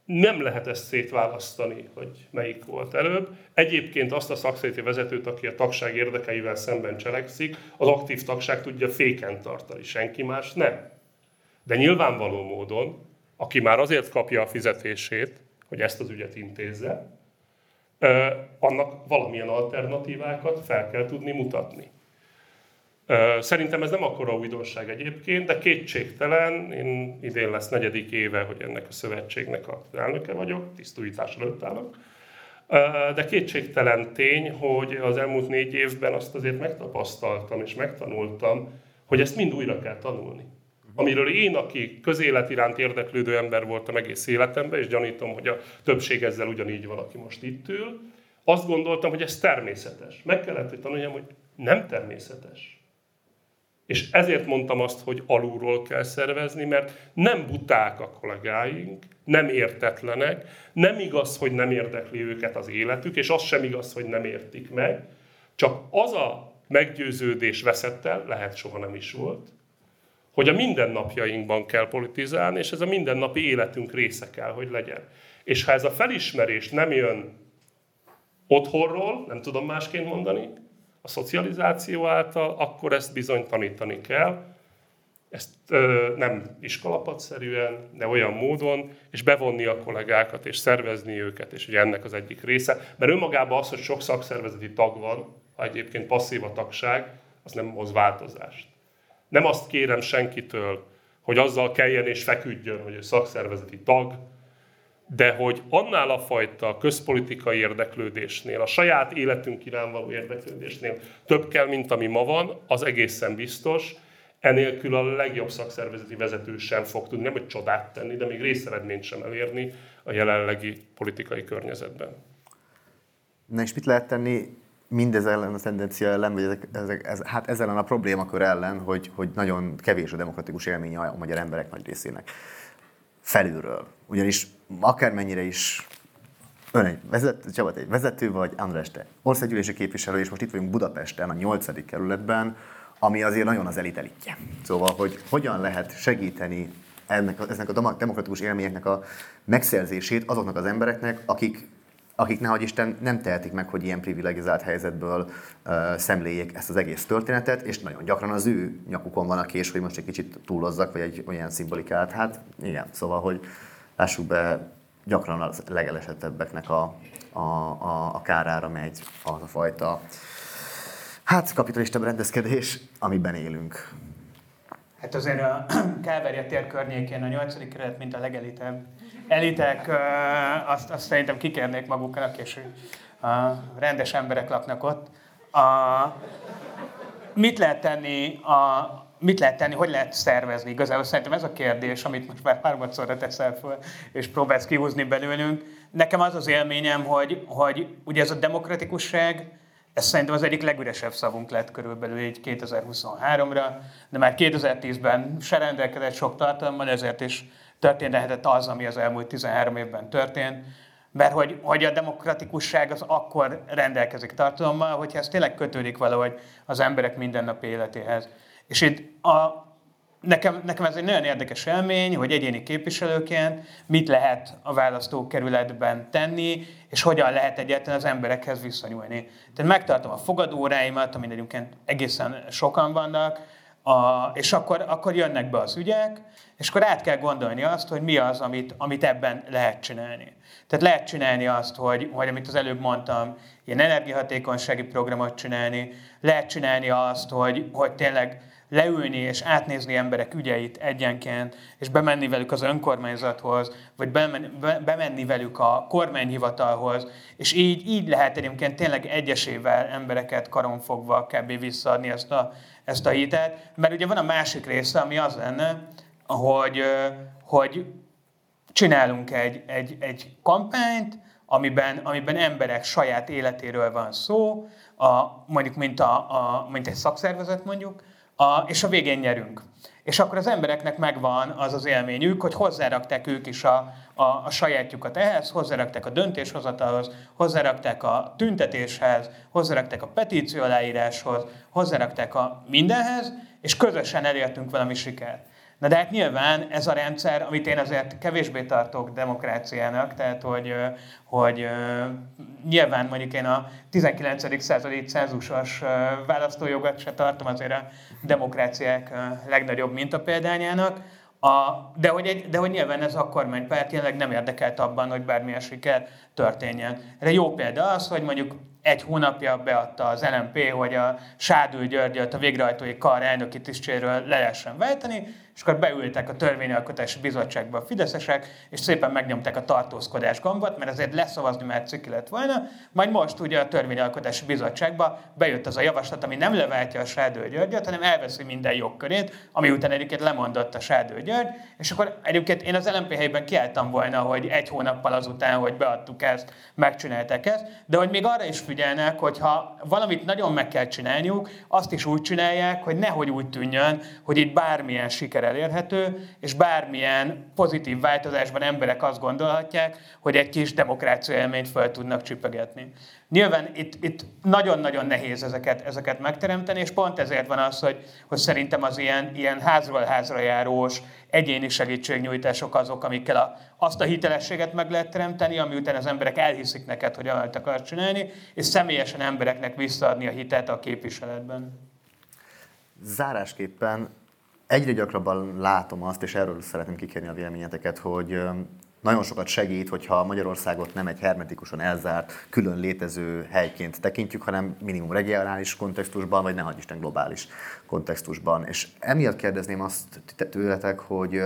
Nem lehet ezt szétválasztani, hogy melyik volt előbb. Egyébként azt a szakszervezeti vezetőt, aki a tagság érdekeivel szemben cselekszik, az aktív tagság tudja féken tartani, senki más nem. De nyilvánvaló módon aki már azért kapja a fizetését, hogy ezt az ügyet intézze, annak valamilyen alternatívákat fel kell tudni mutatni. Szerintem ez nem akkora újdonság egyébként, de kétségtelen, én idén lesz negyedik éve, hogy ennek a szövetségnek az elnöke vagyok, tisztújítás előtt állok, de kétségtelen tény, hogy az elmúlt négy évben azt azért megtapasztaltam és megtanultam, hogy ezt mind újra kell tanulni amiről én, aki közélet iránt érdeklődő ember voltam egész életemben, és gyanítom, hogy a többség ezzel ugyanígy van, aki most itt ül, azt gondoltam, hogy ez természetes. Meg kellett, hogy tanuljam, hogy nem természetes. És ezért mondtam azt, hogy alulról kell szervezni, mert nem buták a kollégáink, nem értetlenek, nem igaz, hogy nem érdekli őket az életük, és az sem igaz, hogy nem értik meg, csak az a meggyőződés veszett el, lehet soha nem is volt, hogy a mindennapjainkban kell politizálni, és ez a mindennapi életünk része kell, hogy legyen. És ha ez a felismerés nem jön otthonról, nem tudom másként mondani, a szocializáció által, akkor ezt bizony tanítani kell. Ezt ö, nem iskolapadszerűen, de olyan módon, és bevonni a kollégákat, és szervezni őket, és ugye ennek az egyik része. Mert önmagában az, hogy sok szakszervezeti tag van, ha egyébként passzív a tagság, az nem hoz változást. Nem azt kérem senkitől, hogy azzal keljen és feküdjön, hogy egy szakszervezeti tag, de hogy annál a fajta közpolitikai érdeklődésnél, a saját életünk irán való érdeklődésnél több kell, mint ami ma van, az egészen biztos. Enélkül a legjobb szakszervezeti vezető sem fog tudni, nem hogy csodát tenni, de még részeredményt sem elérni a jelenlegi politikai környezetben. Na és mit lehet tenni mindez ellen a tendencia ellen, vagy ezek, ezek, ez, hát ezzel a problémakör ellen, hogy, hogy nagyon kevés a demokratikus élménye a magyar emberek nagy részének felülről. Ugyanis akármennyire is ön egy vezető, Csaba, egy vezető vagy, András, te országgyűlési képviselő, és most itt vagyunk Budapesten, a 8. kerületben, ami azért nagyon az elit elitje. Szóval, hogy hogyan lehet segíteni ennek, eznek a demokratikus élményeknek a megszerzését azoknak az embereknek, akik akik nehogy Isten nem tehetik meg, hogy ilyen privilegizált helyzetből uh, szemléljék ezt az egész történetet, és nagyon gyakran az ő nyakukon van a kés, hogy most egy kicsit túlozzak, vagy egy olyan szimbolikát. Hát igen, szóval, hogy lássuk be, gyakran a legelesettebbeknek a, a, a, a kárára megy az a fajta hát kapitalista rendezkedés, amiben élünk. Hát azért a Kálvária tér környékén a nyolcadik kerület, mint a legelitebb elitek, azt, azt szerintem kikérnék maguknak, és rendes emberek laknak ott. A, mit lehet tenni a, mit lehet tenni, hogy lehet szervezni? Igazából szerintem ez a kérdés, amit most már harmadszorra teszel fel, és próbálsz kihúzni belőlünk. Nekem az az élményem, hogy, hogy ugye ez a demokratikusság, ez szerintem az egyik legüresebb szavunk lett körülbelül így 2023-ra, de már 2010-ben se rendelkezett sok tartalommal, ezért is történhetett az, ami az elmúlt 13 évben történt. mert hogy, hogy a demokratikusság az akkor rendelkezik tartalommal, hogyha ez tényleg kötődik valahogy az emberek mindennapi életéhez. És itt a, nekem, nekem ez egy nagyon érdekes élmény, hogy egyéni képviselőként mit lehet a választókerületben tenni, és hogyan lehet egyáltalán az emberekhez viszonyulni. Tehát megtartom a fogadóráimat, amin egyébként egészen sokan vannak, a, és akkor, akkor jönnek be az ügyek, és akkor át kell gondolni azt, hogy mi az, amit, amit ebben lehet csinálni. Tehát lehet csinálni azt, hogy, hogy amit az előbb mondtam, ilyen energiahatékonysági programot csinálni, lehet csinálni azt, hogy, hogy tényleg leülni és átnézni emberek ügyeit egyenként, és bemenni velük az önkormányzathoz, vagy bemenni, bemenni velük a kormányhivatalhoz, és így, így lehet egyébként tényleg egyesével embereket karonfogva kb. visszaadni ezt a, ezt a hitet, mert ugye van a másik része, ami az lenne, hogy, hogy csinálunk egy, egy, egy kampányt, amiben, amiben emberek saját életéről van szó, a, mondjuk mint, a, a, mint egy szakszervezet mondjuk, a, és a végén nyerünk. És akkor az embereknek megvan az az élményük, hogy hozzárakták ők is a, a, a sajátjukat ehhez, hozzárakták a döntéshozatalhoz, hozzárakták a tüntetéshez, hozzárakták a petíció aláíráshoz, hozzárakták a mindenhez, és közösen elértünk valami sikert. Na de hát nyilván ez a rendszer, amit én azért kevésbé tartok demokráciának, tehát hogy, hogy nyilván mondjuk én a 19. századi cenzusos választójogat se tartom azért a demokráciák legnagyobb mintapeldányának, a, de, hogy egy, de hogy nyilván ez a kormánypárt jelenleg nem érdekelt abban, hogy bármilyen siker történjen. Erre jó példa az, hogy mondjuk egy hónapja beadta az LMP, hogy a Sádül Györgyöt a végrehajtói kar elnöki tisztségről le lehessen váltani, és akkor beültek a törvényalkotási bizottságba a fideszesek, és szépen megnyomták a tartózkodás gombot, mert azért leszavazni már ciki lett volna. Majd most ugye a törvényalkotási bizottságba bejött az a javaslat, ami nem leváltja a Sádő Györgyöt, hanem elveszi minden jogkörét, ami után egyébként lemondott a Sádő György, és akkor egyébként én az LMP helyben kiálltam volna, hogy egy hónappal azután, hogy beadtuk ezt, megcsinálták ezt, de hogy még arra is figyelnek, hogy ha valamit nagyon meg kell csinálniuk, azt is úgy csinálják, hogy nehogy úgy tűnjön, hogy itt bármilyen siker elérhető, és bármilyen pozitív változásban emberek azt gondolhatják, hogy egy kis demokrácia élményt fel tudnak csüpegetni. Nyilván itt, itt nagyon-nagyon nehéz ezeket, ezeket megteremteni, és pont ezért van az, hogy, hogy szerintem az ilyen, ilyen házról házra járós egyéni segítségnyújtások azok, amikkel a, azt a hitelességet meg lehet teremteni, ami után az emberek elhiszik neked, hogy amit akarsz csinálni, és személyesen embereknek visszaadni a hitet a képviseletben. Zárásképpen egyre gyakrabban látom azt, és erről szeretném kikérni a véleményeteket, hogy nagyon sokat segít, hogyha Magyarországot nem egy hermetikusan elzárt, külön létező helyként tekintjük, hanem minimum regionális kontextusban, vagy ne Isten globális kontextusban. És emiatt kérdezném azt tőletek, hogy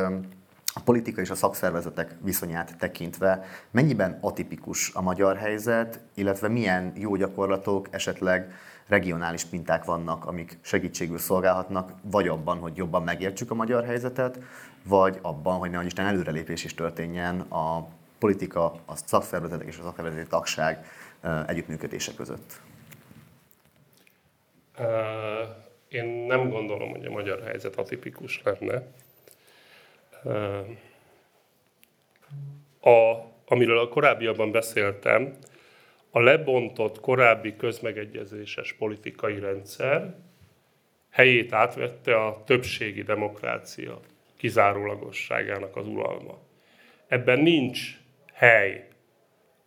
a politika és a szakszervezetek viszonyát tekintve mennyiben atipikus a magyar helyzet, illetve milyen jó gyakorlatok esetleg regionális minták vannak, amik segítségül szolgálhatnak, vagy abban, hogy jobban megértsük a magyar helyzetet, vagy abban, hogy ne Isten előrelépés is történjen a politika, a szakszervezetek és a szakszervezeti tagság együttműködése között. Én nem gondolom, hogy a magyar helyzet atipikus lenne. A, amiről a korábbiakban beszéltem, a lebontott korábbi közmegegyezéses politikai rendszer helyét átvette a többségi demokrácia kizárólagosságának az uralma. Ebben nincs hely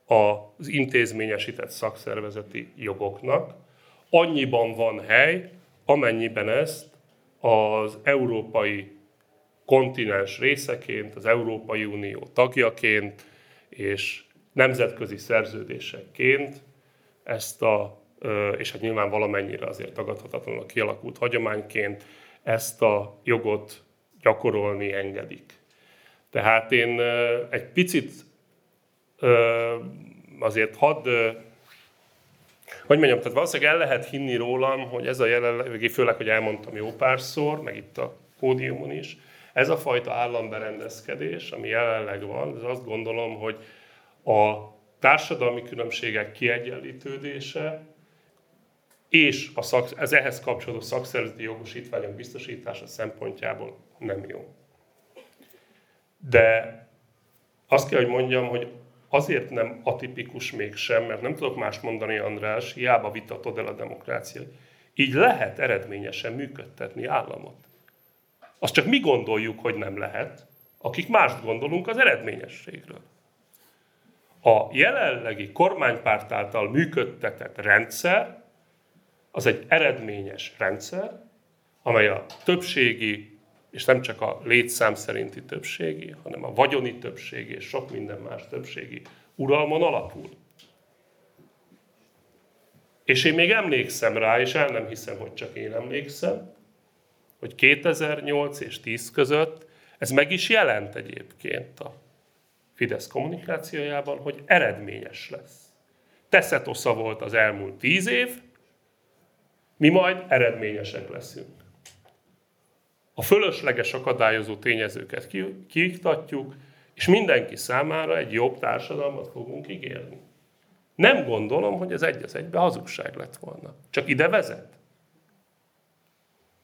az intézményesített szakszervezeti jogoknak, annyiban van hely, amennyiben ezt az európai kontinens részeként, az Európai Unió tagjaként és nemzetközi szerződésekként ezt a, és hát nyilván valamennyire azért tagadhatatlanul kialakult hagyományként ezt a jogot gyakorolni engedik. Tehát én egy picit azért hadd, hogy mondjam, tehát valószínűleg el lehet hinni rólam, hogy ez a jelenlegi, főleg, hogy elmondtam jó párszor, meg itt a pódiumon is, ez a fajta államberendezkedés, ami jelenleg van, ez azt gondolom, hogy a társadalmi különbségek kiegyenlítődése és a szak, az ehhez kapcsolódó szakszervezeti jogosítványok biztosítása szempontjából nem jó. De azt kell, hogy mondjam, hogy azért nem atipikus mégsem, mert nem tudok más mondani, András, hiába vitatod el a demokráciát. Így lehet eredményesen működtetni államot. Azt csak mi gondoljuk, hogy nem lehet, akik mást gondolunk az eredményességről. A jelenlegi kormánypárt által működtetett rendszer az egy eredményes rendszer, amely a többségi, és nem csak a létszám szerinti többségi, hanem a vagyoni többségi és sok minden más többségi uralmon alapul. És én még emlékszem rá, és el nem hiszem, hogy csak én emlékszem, hogy 2008 és 10 között ez meg is jelent egyébként a Fidesz kommunikációjában, hogy eredményes lesz. Teszetosza volt az elmúlt tíz év, mi majd eredményesek leszünk. A fölösleges akadályozó tényezőket kiiktatjuk, és mindenki számára egy jobb társadalmat fogunk ígérni. Nem gondolom, hogy ez egy az egybe hazugság lett volna. Csak ide vezet.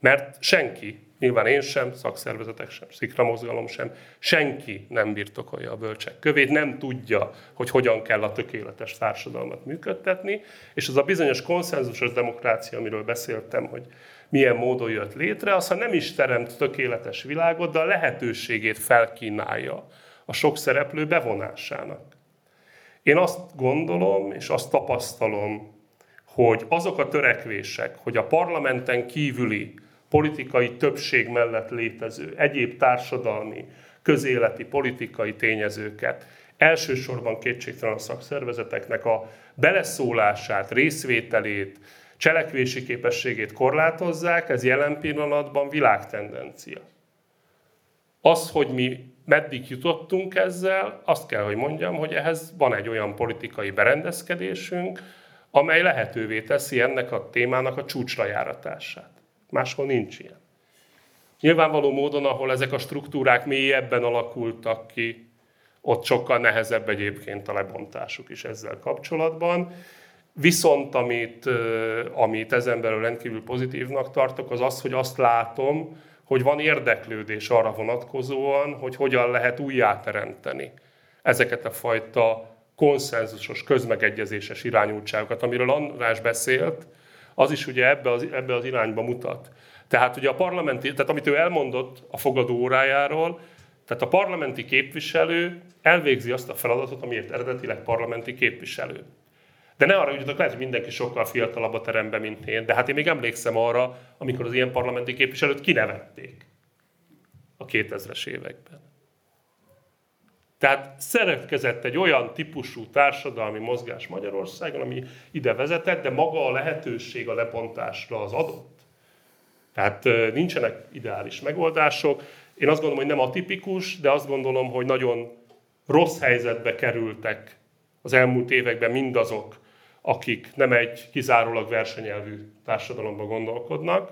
Mert senki, nyilván én sem, szakszervezetek sem, szikramozgalom sem, senki nem birtokolja a bölcsek kövét, nem tudja, hogy hogyan kell a tökéletes társadalmat működtetni, és az a bizonyos konszenzusos demokrácia, amiről beszéltem, hogy milyen módon jött létre, az, ha nem is teremt tökéletes világot, de a lehetőségét felkínálja a sok szereplő bevonásának. Én azt gondolom, és azt tapasztalom, hogy azok a törekvések, hogy a parlamenten kívüli politikai többség mellett létező egyéb társadalmi, közéleti, politikai tényezőket, elsősorban kétségtelen a szakszervezeteknek a beleszólását, részvételét, cselekvési képességét korlátozzák, ez jelen pillanatban világtendencia. Az, hogy mi meddig jutottunk ezzel, azt kell, hogy mondjam, hogy ehhez van egy olyan politikai berendezkedésünk, amely lehetővé teszi ennek a témának a csúcsra járatását. Máshol nincs ilyen. Nyilvánvaló módon, ahol ezek a struktúrák mélyebben alakultak ki, ott sokkal nehezebb egyébként a lebontásuk is ezzel kapcsolatban. Viszont amit, amit ezen belül rendkívül pozitívnak tartok, az az, hogy azt látom, hogy van érdeklődés arra vonatkozóan, hogy hogyan lehet újjáteremteni ezeket a fajta konszenzusos, közmegegyezéses irányultságokat, amiről András beszélt, az is ugye ebbe az, ebbe az irányba mutat. Tehát ugye a parlamenti, tehát amit ő elmondott a fogadó órájáról, tehát a parlamenti képviselő elvégzi azt a feladatot, amiért eredetileg parlamenti képviselő. De ne arra hogy lehet, hogy mindenki sokkal fiatalabb a teremben, mint én, de hát én még emlékszem arra, amikor az ilyen parlamenti képviselőt kinevették a 2000-es években. Tehát szeretkezett egy olyan típusú társadalmi mozgás Magyarországon, ami ide vezetett, de maga a lehetőség a lepontásra az adott. Tehát nincsenek ideális megoldások. Én azt gondolom, hogy nem atipikus, de azt gondolom, hogy nagyon rossz helyzetbe kerültek az elmúlt években mindazok, akik nem egy kizárólag versenyelvű társadalomban gondolkodnak.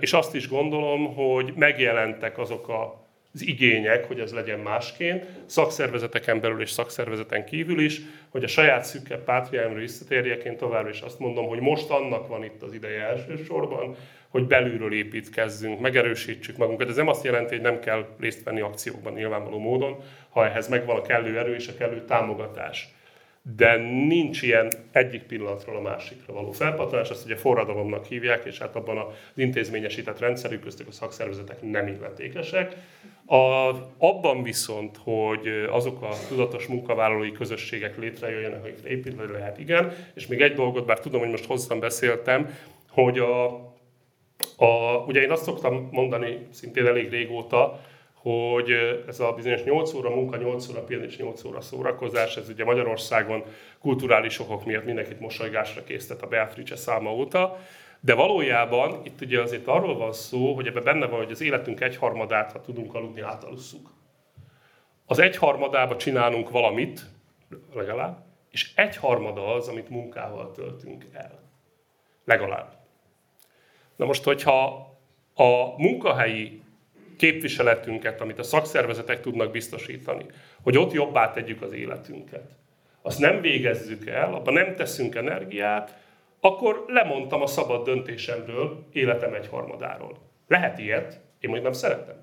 És azt is gondolom, hogy megjelentek azok a az igények, hogy ez legyen másként, szakszervezeteken belül és szakszervezeten kívül is, hogy a saját szükke pátriámra visszatérjek, én továbbra is azt mondom, hogy most annak van itt az ideje elsősorban, hogy belülről építkezzünk, megerősítsük magunkat. Ez nem azt jelenti, hogy nem kell részt venni akciókban nyilvánvaló módon, ha ehhez megvan a kellő erő és a kellő támogatás de nincs ilyen egyik pillanatról a másikra való felpattanás, azt ugye forradalomnak hívják, és hát abban az intézményesített rendszerük köztük a szakszervezetek nem illetékesek. A, abban viszont, hogy azok a tudatos munkavállalói közösségek létrejöjjenek, akik építve lehet, igen, és még egy dolgot, bár tudom, hogy most hosszan beszéltem, hogy a, a, ugye én azt szoktam mondani szintén elég régóta, hogy ez a bizonyos 8 óra munka, 8 óra pihen és 8 óra szórakozás, ez ugye Magyarországon kulturális okok miatt mindenkit mosolygásra késztet a Beatrice száma óta, de valójában itt ugye azért arról van szó, hogy ebben benne van, hogy az életünk egyharmadát, ha tudunk aludni, átalusszuk. Az egyharmadába csinálunk valamit, legalább, és egyharmada az, amit munkával töltünk el. Legalább. Na most, hogyha a munkahelyi képviseletünket, amit a szakszervezetek tudnak biztosítani, hogy ott jobbá tegyük az életünket, azt nem végezzük el, abban nem teszünk energiát, akkor lemondtam a szabad döntésemről, életem egy harmadáról. Lehet ilyet, én mondjuk nem szeretem.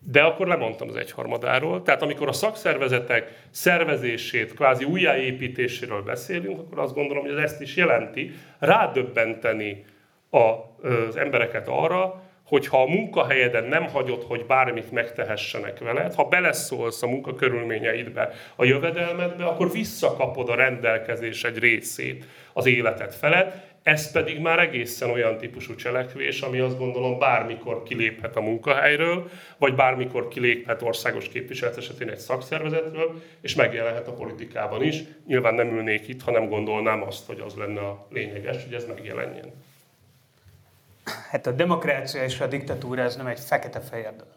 de akkor lemondtam az egyharmadáról. Tehát amikor a szakszervezetek szervezését, kvázi újjáépítéséről beszélünk, akkor azt gondolom, hogy ez ezt is jelenti, rádöbbenteni az embereket arra, hogy ha a munkahelyeden nem hagyod, hogy bármit megtehessenek veled, ha beleszólsz a munkakörülményeidbe, a jövedelmedbe, akkor visszakapod a rendelkezés egy részét az életed felett, ez pedig már egészen olyan típusú cselekvés, ami azt gondolom bármikor kiléphet a munkahelyről, vagy bármikor kiléphet országos képviselet esetén egy szakszervezetről, és megjelenhet a politikában is. Nyilván nem ülnék itt, ha nem gondolnám azt, hogy az lenne a lényeges, hogy ez megjelenjen. Hát a demokrácia és a diktatúra ez nem egy fekete-fehér dolog.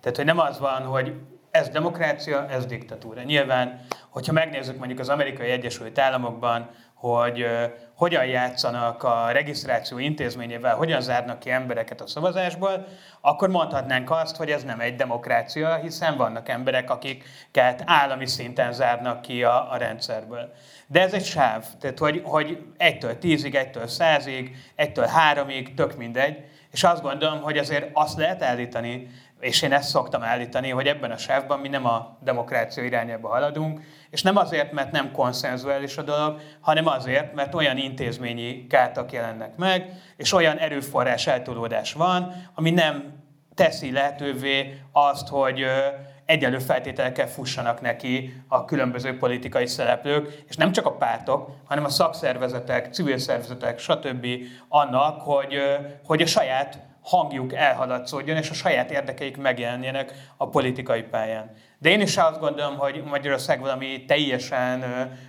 Tehát, hogy nem az van, hogy ez demokrácia, ez diktatúra. Nyilván, hogyha megnézzük mondjuk az amerikai Egyesült Államokban, hogy hogyan játszanak a regisztráció intézményével, hogyan zárnak ki embereket a szavazásból, akkor mondhatnánk azt, hogy ez nem egy demokrácia, hiszen vannak emberek, akiket állami szinten zárnak ki a, a rendszerből. De ez egy sáv, tehát hogy, hogy egytől tízig, egytől százig, egytől háromig, tök mindegy, és azt gondolom, hogy azért azt lehet állítani, és én ezt szoktam állítani, hogy ebben a sávban mi nem a demokrácia irányába haladunk, és nem azért, mert nem konszenzuális a dolog, hanem azért, mert olyan intézményi gátak jelennek meg, és olyan erőforrás eltolódás van, ami nem teszi lehetővé azt, hogy egyenlő feltételekkel fussanak neki a különböző politikai szereplők, és nem csak a pártok, hanem a szakszervezetek, civil szervezetek, stb. annak, hogy, hogy a saját hangjuk elhaladszódjon, és a saját érdekeik megjelenjenek a politikai pályán. De én is azt gondolom, hogy Magyarország valami teljesen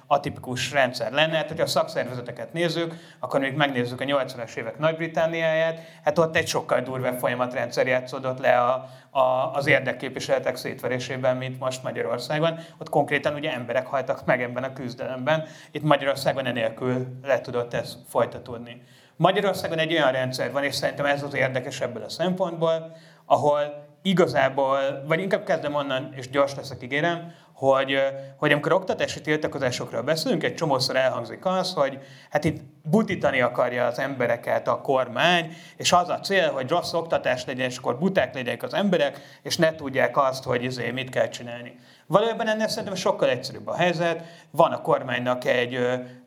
atipikus rendszer lenne. Hát, hogyha a szakszervezeteket nézzük, akkor még megnézzük a 80-as évek Nagy-Britániáját, hát ott egy sokkal durvább folyamatrendszer játszódott le a, a, az érdekképviseletek szétverésében, mint most Magyarországon. Ott konkrétan ugye emberek haltak meg ebben a küzdelemben. Itt Magyarországon enélkül le tudott ez folytatódni. Magyarországon egy olyan rendszer van, és szerintem ez az érdekes ebből a szempontból, ahol igazából, vagy inkább kezdem onnan, és gyors leszek, ígérem, hogy, hogy amikor oktatási tiltakozásokról beszélünk, egy csomószor elhangzik az, hogy hát itt butítani akarja az embereket a kormány, és az a cél, hogy rossz oktatás legyen, és akkor buták legyenek az emberek, és ne tudják azt, hogy izé, mit kell csinálni. Valójában ennél szerintem sokkal egyszerűbb a helyzet. Van a kormánynak egy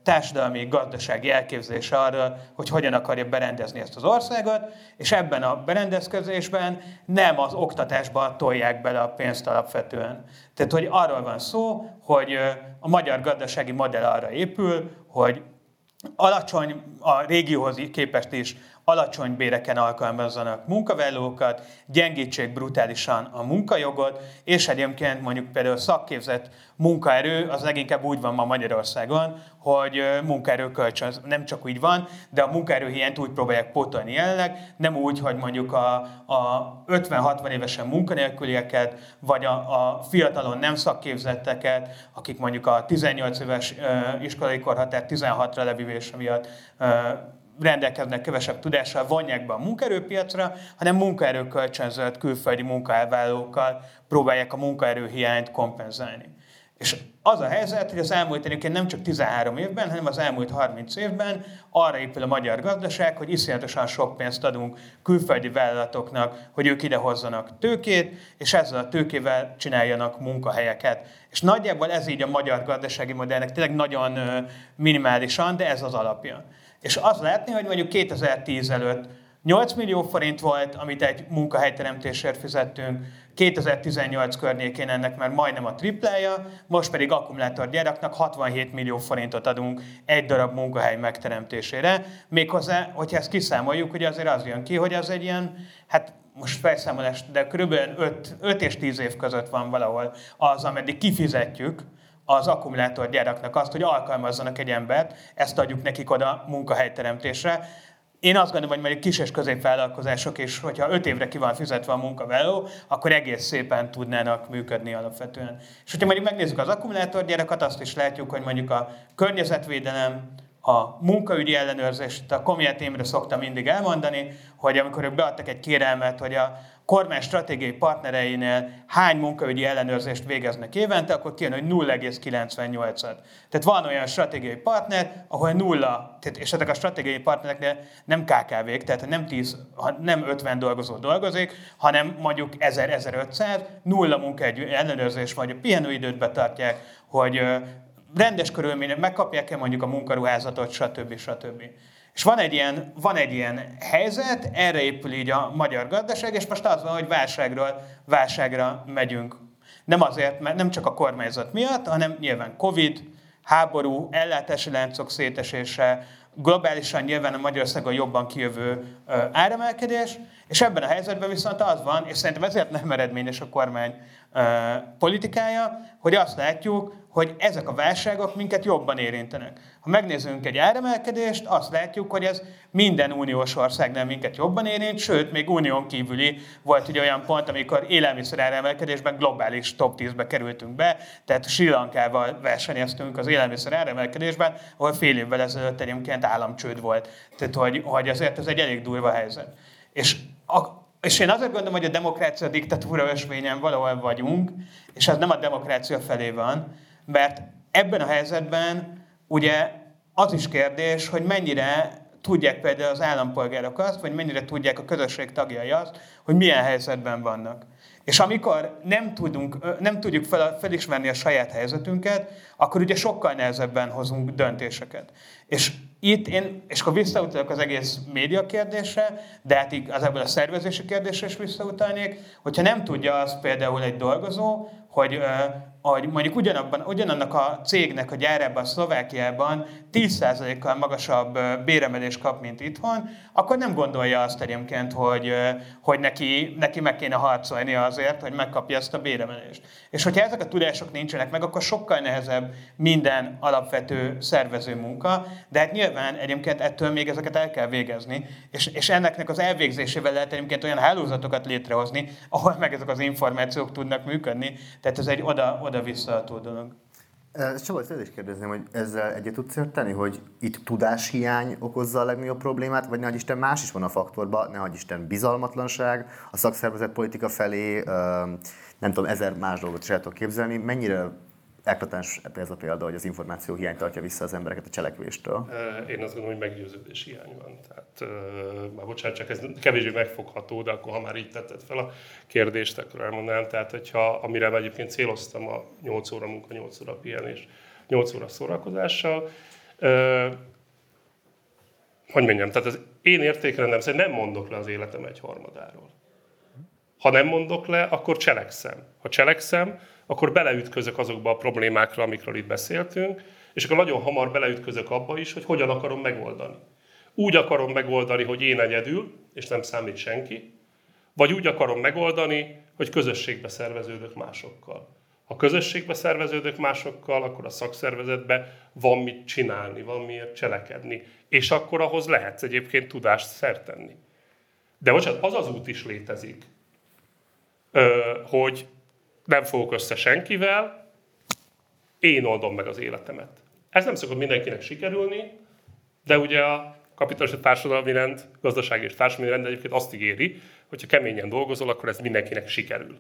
társadalmi, gazdasági elképzelése arra, hogy hogyan akarja berendezni ezt az országot, és ebben a berendezkedésben nem az oktatásban tolják bele a pénzt alapvetően. Tehát, hogy arról van szó, hogy a magyar gazdasági modell arra épül, hogy alacsony, a régióhoz képest is alacsony béreken alkalmazzanak munkavállalókat, gyengítsék brutálisan a munkajogot, és egyébként mondjuk például szakképzett munkaerő, az leginkább úgy van ma Magyarországon, hogy munkaerő kölcsön, nem csak úgy van, de a munkaerő hiányt úgy próbálják pótolni jelenleg, nem úgy, hogy mondjuk a, a 50-60 évesen munkanélkülieket, vagy a, a fiatalon nem szakképzetteket, akik mondjuk a 18 éves iskolai korhatár 16-ra levívése miatt rendelkeznek kevesebb tudással, vonják be a munkaerőpiacra, hanem munkaerőkölcsönzött külföldi munkavállalókkal próbálják a munkaerőhiányt kompenzálni. És az a helyzet, hogy az elmúlt egyébként nem csak 13 évben, hanem az elmúlt 30 évben arra épül a magyar gazdaság, hogy iszonyatosan sok pénzt adunk külföldi vállalatoknak, hogy ők idehozzanak tőkét, és ezzel a tőkével csináljanak munkahelyeket. És nagyjából ez így a magyar gazdasági modellnek tényleg nagyon minimálisan, de ez az alapja. És az látni, hogy mondjuk 2010 előtt 8 millió forint volt, amit egy munkahelyteremtésért fizettünk, 2018 környékén ennek már majdnem a triplája, most pedig akkumulátorgyáraknak 67 millió forintot adunk egy darab munkahely megteremtésére. Méghozzá, hogyha ezt kiszámoljuk, hogy azért az jön ki, hogy az egy ilyen, hát most felszámolás, de körülbelül 5, 5 és 10 év között van valahol az, ameddig kifizetjük, az akkumulátorgyáraknak azt, hogy alkalmazzanak egy embert, ezt adjuk nekik oda munkahelyteremtésre. Én azt gondolom, hogy mondjuk kis és középvállalkozások is, hogyha öt évre ki van fizetve a munkavállaló, akkor egész szépen tudnának működni alapvetően. És hogyha mondjuk megnézzük az akkumulátorgyárakat, azt is látjuk, hogy mondjuk a környezetvédelem, a munkaügyi ellenőrzést, a Komiát Imre szokta mindig elmondani, hogy amikor ők beadtak egy kérelmet, hogy a kormány stratégiai partnereinél hány munkaügyi ellenőrzést végeznek évente, akkor kijön, hogy 0,98-at. Tehát van olyan stratégiai partner, ahol nulla, tehát, és ezek a stratégiai partnereknél nem KKV-k, tehát nem 10, nem 50 dolgozó dolgozik, hanem mondjuk 1000-1500, nulla munkaügyi ellenőrzés, vagy a pihenőidőt betartják, hogy rendes körülmények, megkapják-e mondjuk a munkaruházatot, stb. stb. És van egy, ilyen, van egy ilyen helyzet, erre épül így a magyar gazdaság, és most az van, hogy válságról válságra megyünk. Nem azért, mert nem csak a kormányzat miatt, hanem nyilván Covid, háború, ellátási láncok szétesése, globálisan nyilván a Magyarországon jobban kijövő áremelkedés, és ebben a helyzetben viszont az van, és szerintem ezért nem eredményes a kormány politikája, hogy azt látjuk, hogy ezek a válságok minket jobban érintenek. Ha megnézzünk egy áremelkedést, azt látjuk, hogy ez minden uniós országnál minket jobban érint, sőt, még unión kívüli volt ugye olyan pont, amikor élelmiszer áremelkedésben globális top 10-be kerültünk be, tehát Sri Lankával versenyeztünk az élelmiszer áremelkedésben, ahol fél évvel ezelőtt egyébként államcsőd volt. Tehát, hogy, hogy azért ez egy elég durva helyzet. És a, és én azért gondolom, hogy a demokrácia a diktatúra ösvényen valahol vagyunk, és ez nem a demokrácia felé van, mert ebben a helyzetben ugye az is kérdés, hogy mennyire tudják például az állampolgárok azt, vagy mennyire tudják a közösség tagjai azt, hogy milyen helyzetben vannak. És amikor nem, tudunk, nem tudjuk fel, felismerni a saját helyzetünket, akkor ugye sokkal nehezebben hozunk döntéseket. És itt én, és akkor visszautalok az egész média kérdésre, de hát igazából a szervezési kérdésre is visszautalnék, hogyha nem tudja azt például egy dolgozó, hogy hogy mondjuk ugyanabban, ugyanannak a cégnek a gyárában, Szlovákiában 10%-kal magasabb béremelést kap, mint itthon, akkor nem gondolja azt egyébként, hogy, hogy neki, neki meg kéne harcolni azért, hogy megkapja ezt a béremelést. És hogyha ezek a tudások nincsenek meg, akkor sokkal nehezebb minden alapvető szervező munka, de hát nyilván egyébként ettől még ezeket el kell végezni, és, és ennek az elvégzésével lehet egyébként olyan hálózatokat létrehozni, ahol meg ezek az információk tudnak működni, tehát ez egy oda, oda-visszató dolog. Csaba, ezt is kérdezném, hogy ezzel egyet tudsz érteni, hogy itt tudáshiány okozza a legnagyobb problémát, vagy nehogy Isten más is van a faktorban, nehogy Isten bizalmatlanság, a szakszervezet politika felé, nem tudom, ezer más dolgot is el tudok képzelni. Mennyire eklatás ez a példa, hogy az információ hiány tartja vissza az embereket a cselekvéstől? Én azt gondolom, hogy meggyőződés hiány van. Tehát, már bocsánat, csak ez kevésbé megfogható, de akkor ha már így tetted fel a kérdést, akkor elmondanám. Tehát, hogyha amire egyébként céloztam a 8 óra munka, 8 óra pihenés, 8 óra szórakozással, hogy mondjam, tehát az én értékrendem szerint nem mondok le az életem egy harmadáról. Ha nem mondok le, akkor cselekszem. Ha cselekszem, akkor beleütközök azokba a problémákra, amikről itt beszéltünk, és akkor nagyon hamar beleütközök abba is, hogy hogyan akarom megoldani. Úgy akarom megoldani, hogy én egyedül, és nem számít senki, vagy úgy akarom megoldani, hogy közösségbe szerveződök másokkal. Ha közösségbe szerveződök másokkal, akkor a szakszervezetbe van mit csinálni, van miért cselekedni. És akkor ahhoz lehetsz egyébként tudást szertenni. De bocsánat, az az út is létezik, hogy nem fogok össze senkivel, én oldom meg az életemet. Ez nem szokott mindenkinek sikerülni, de ugye a kapitalista társadalmi rend, gazdasági és társadalmi rend egyébként azt ígéri, hogyha keményen dolgozol, akkor ez mindenkinek sikerül.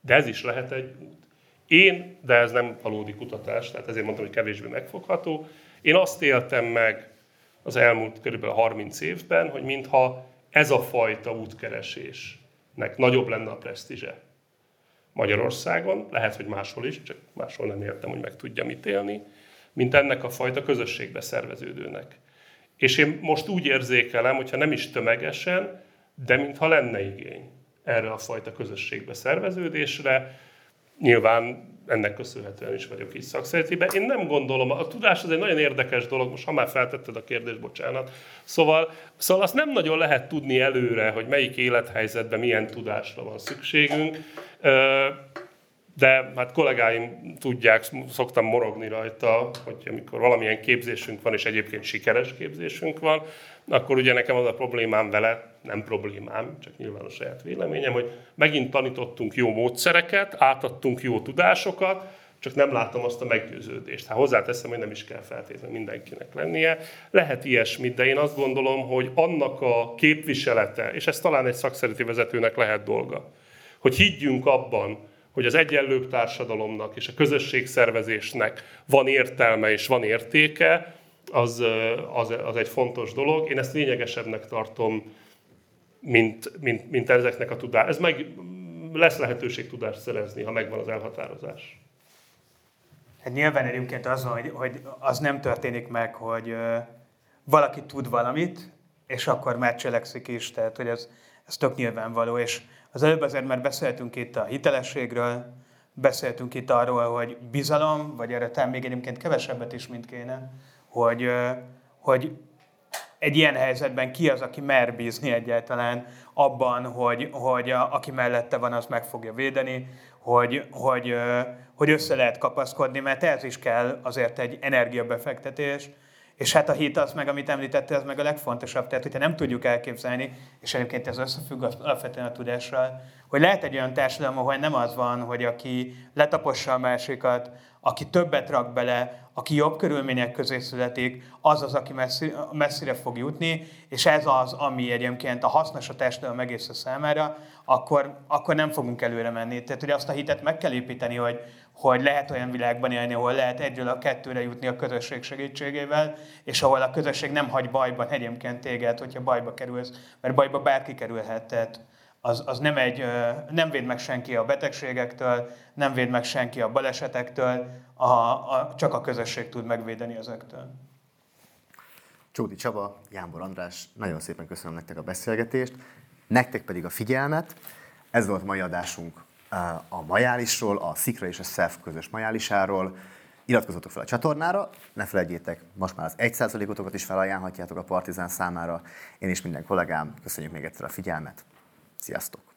De ez is lehet egy út. Én, de ez nem valódi kutatás, tehát ezért mondtam, hogy kevésbé megfogható, én azt éltem meg az elmúlt kb. 30 évben, hogy mintha ez a fajta útkeresésnek nagyobb lenne a presztízse. Magyarországon, lehet, hogy máshol is, csak máshol nem értem, hogy meg tudja mit élni, mint ennek a fajta közösségbe szerveződőnek. És én most úgy érzékelem, hogyha nem is tömegesen, de mintha lenne igény erre a fajta közösségbe szerveződésre. Nyilván ennek köszönhetően is vagyok így szakszeretiben. Én nem gondolom, a tudás az egy nagyon érdekes dolog, most ha már feltetted a kérdést, bocsánat. Szóval, szóval azt nem nagyon lehet tudni előre, hogy melyik élethelyzetben milyen tudásra van szükségünk. De hát kollégáim tudják, szoktam morogni rajta, hogy amikor valamilyen képzésünk van, és egyébként sikeres képzésünk van, akkor ugye nekem az a problémám vele, nem problémám, csak nyilván a saját véleményem, hogy megint tanítottunk jó módszereket, átadtunk jó tudásokat, csak nem látom azt a meggyőződést. Hát hozzáteszem, hogy nem is kell feltétlenül mindenkinek lennie. Lehet ilyesmit, de én azt gondolom, hogy annak a képviselete, és ez talán egy szakszereti vezetőnek lehet dolga, hogy higgyünk abban, hogy az egyenlőbb társadalomnak és a közösségszervezésnek van értelme és van értéke, az, az, az egy fontos dolog. Én ezt lényegesebbnek tartom, mint, mint, mint ezeknek a tudás. Ez meg lesz lehetőség tudást szerezni, ha megvan az elhatározás. Hát nyilván egyébként az, hogy, hogy az nem történik meg, hogy valaki tud valamit, és akkor már cselekszik is, tehát hogy ez, ez tök nyilvánvaló, és az előbb azért már beszéltünk itt a hitelességről, beszéltünk itt arról, hogy bizalom, vagy erre talán még egyébként kevesebbet is, mint kéne, hogy, hogy egy ilyen helyzetben ki az, aki mer bízni egyáltalán abban, hogy, hogy a, aki mellette van, az meg fogja védeni, hogy, hogy, hogy össze lehet kapaszkodni, mert ez is kell azért egy energiabefektetés, és hát a hit az meg, amit említette, ez meg a legfontosabb. Tehát, hogyha nem tudjuk elképzelni, és egyébként ez összefügg alapvetően a tudással, hogy lehet egy olyan társadalom, ahol nem az van, hogy aki letapossa a másikat, aki többet rak bele, aki jobb körülmények közé születik, az az, aki messzi, messzire fog jutni, és ez az, ami egyébként a hasznos a társadalom egész számára, akkor, akkor nem fogunk előre menni. Tehát, hogy azt a hitet meg kell építeni, hogy, hogy lehet olyan világban élni, ahol lehet egyről a kettőre jutni a közösség segítségével, és ahol a közösség nem hagy bajban egyébként téged, hogyha bajba kerülsz, mert bajba bárki kerülhet. Tehát az, az nem, egy, nem véd meg senki a betegségektől, nem véd meg senki a balesetektől, a, a, csak a közösség tud megvédeni ezektől. Csódi Csaba, Jánbor András, nagyon szépen köszönöm nektek a beszélgetést, nektek pedig a figyelmet. Ez volt mai adásunk a majálisról, a Szikra és a SZEF közös majálisáról. Iratkozzatok fel a csatornára, ne felejtjétek, most már az 1%-otokat is felajánlhatjátok a Partizán számára. Én és minden kollégám, köszönjük még egyszer a figyelmet. Sziasztok!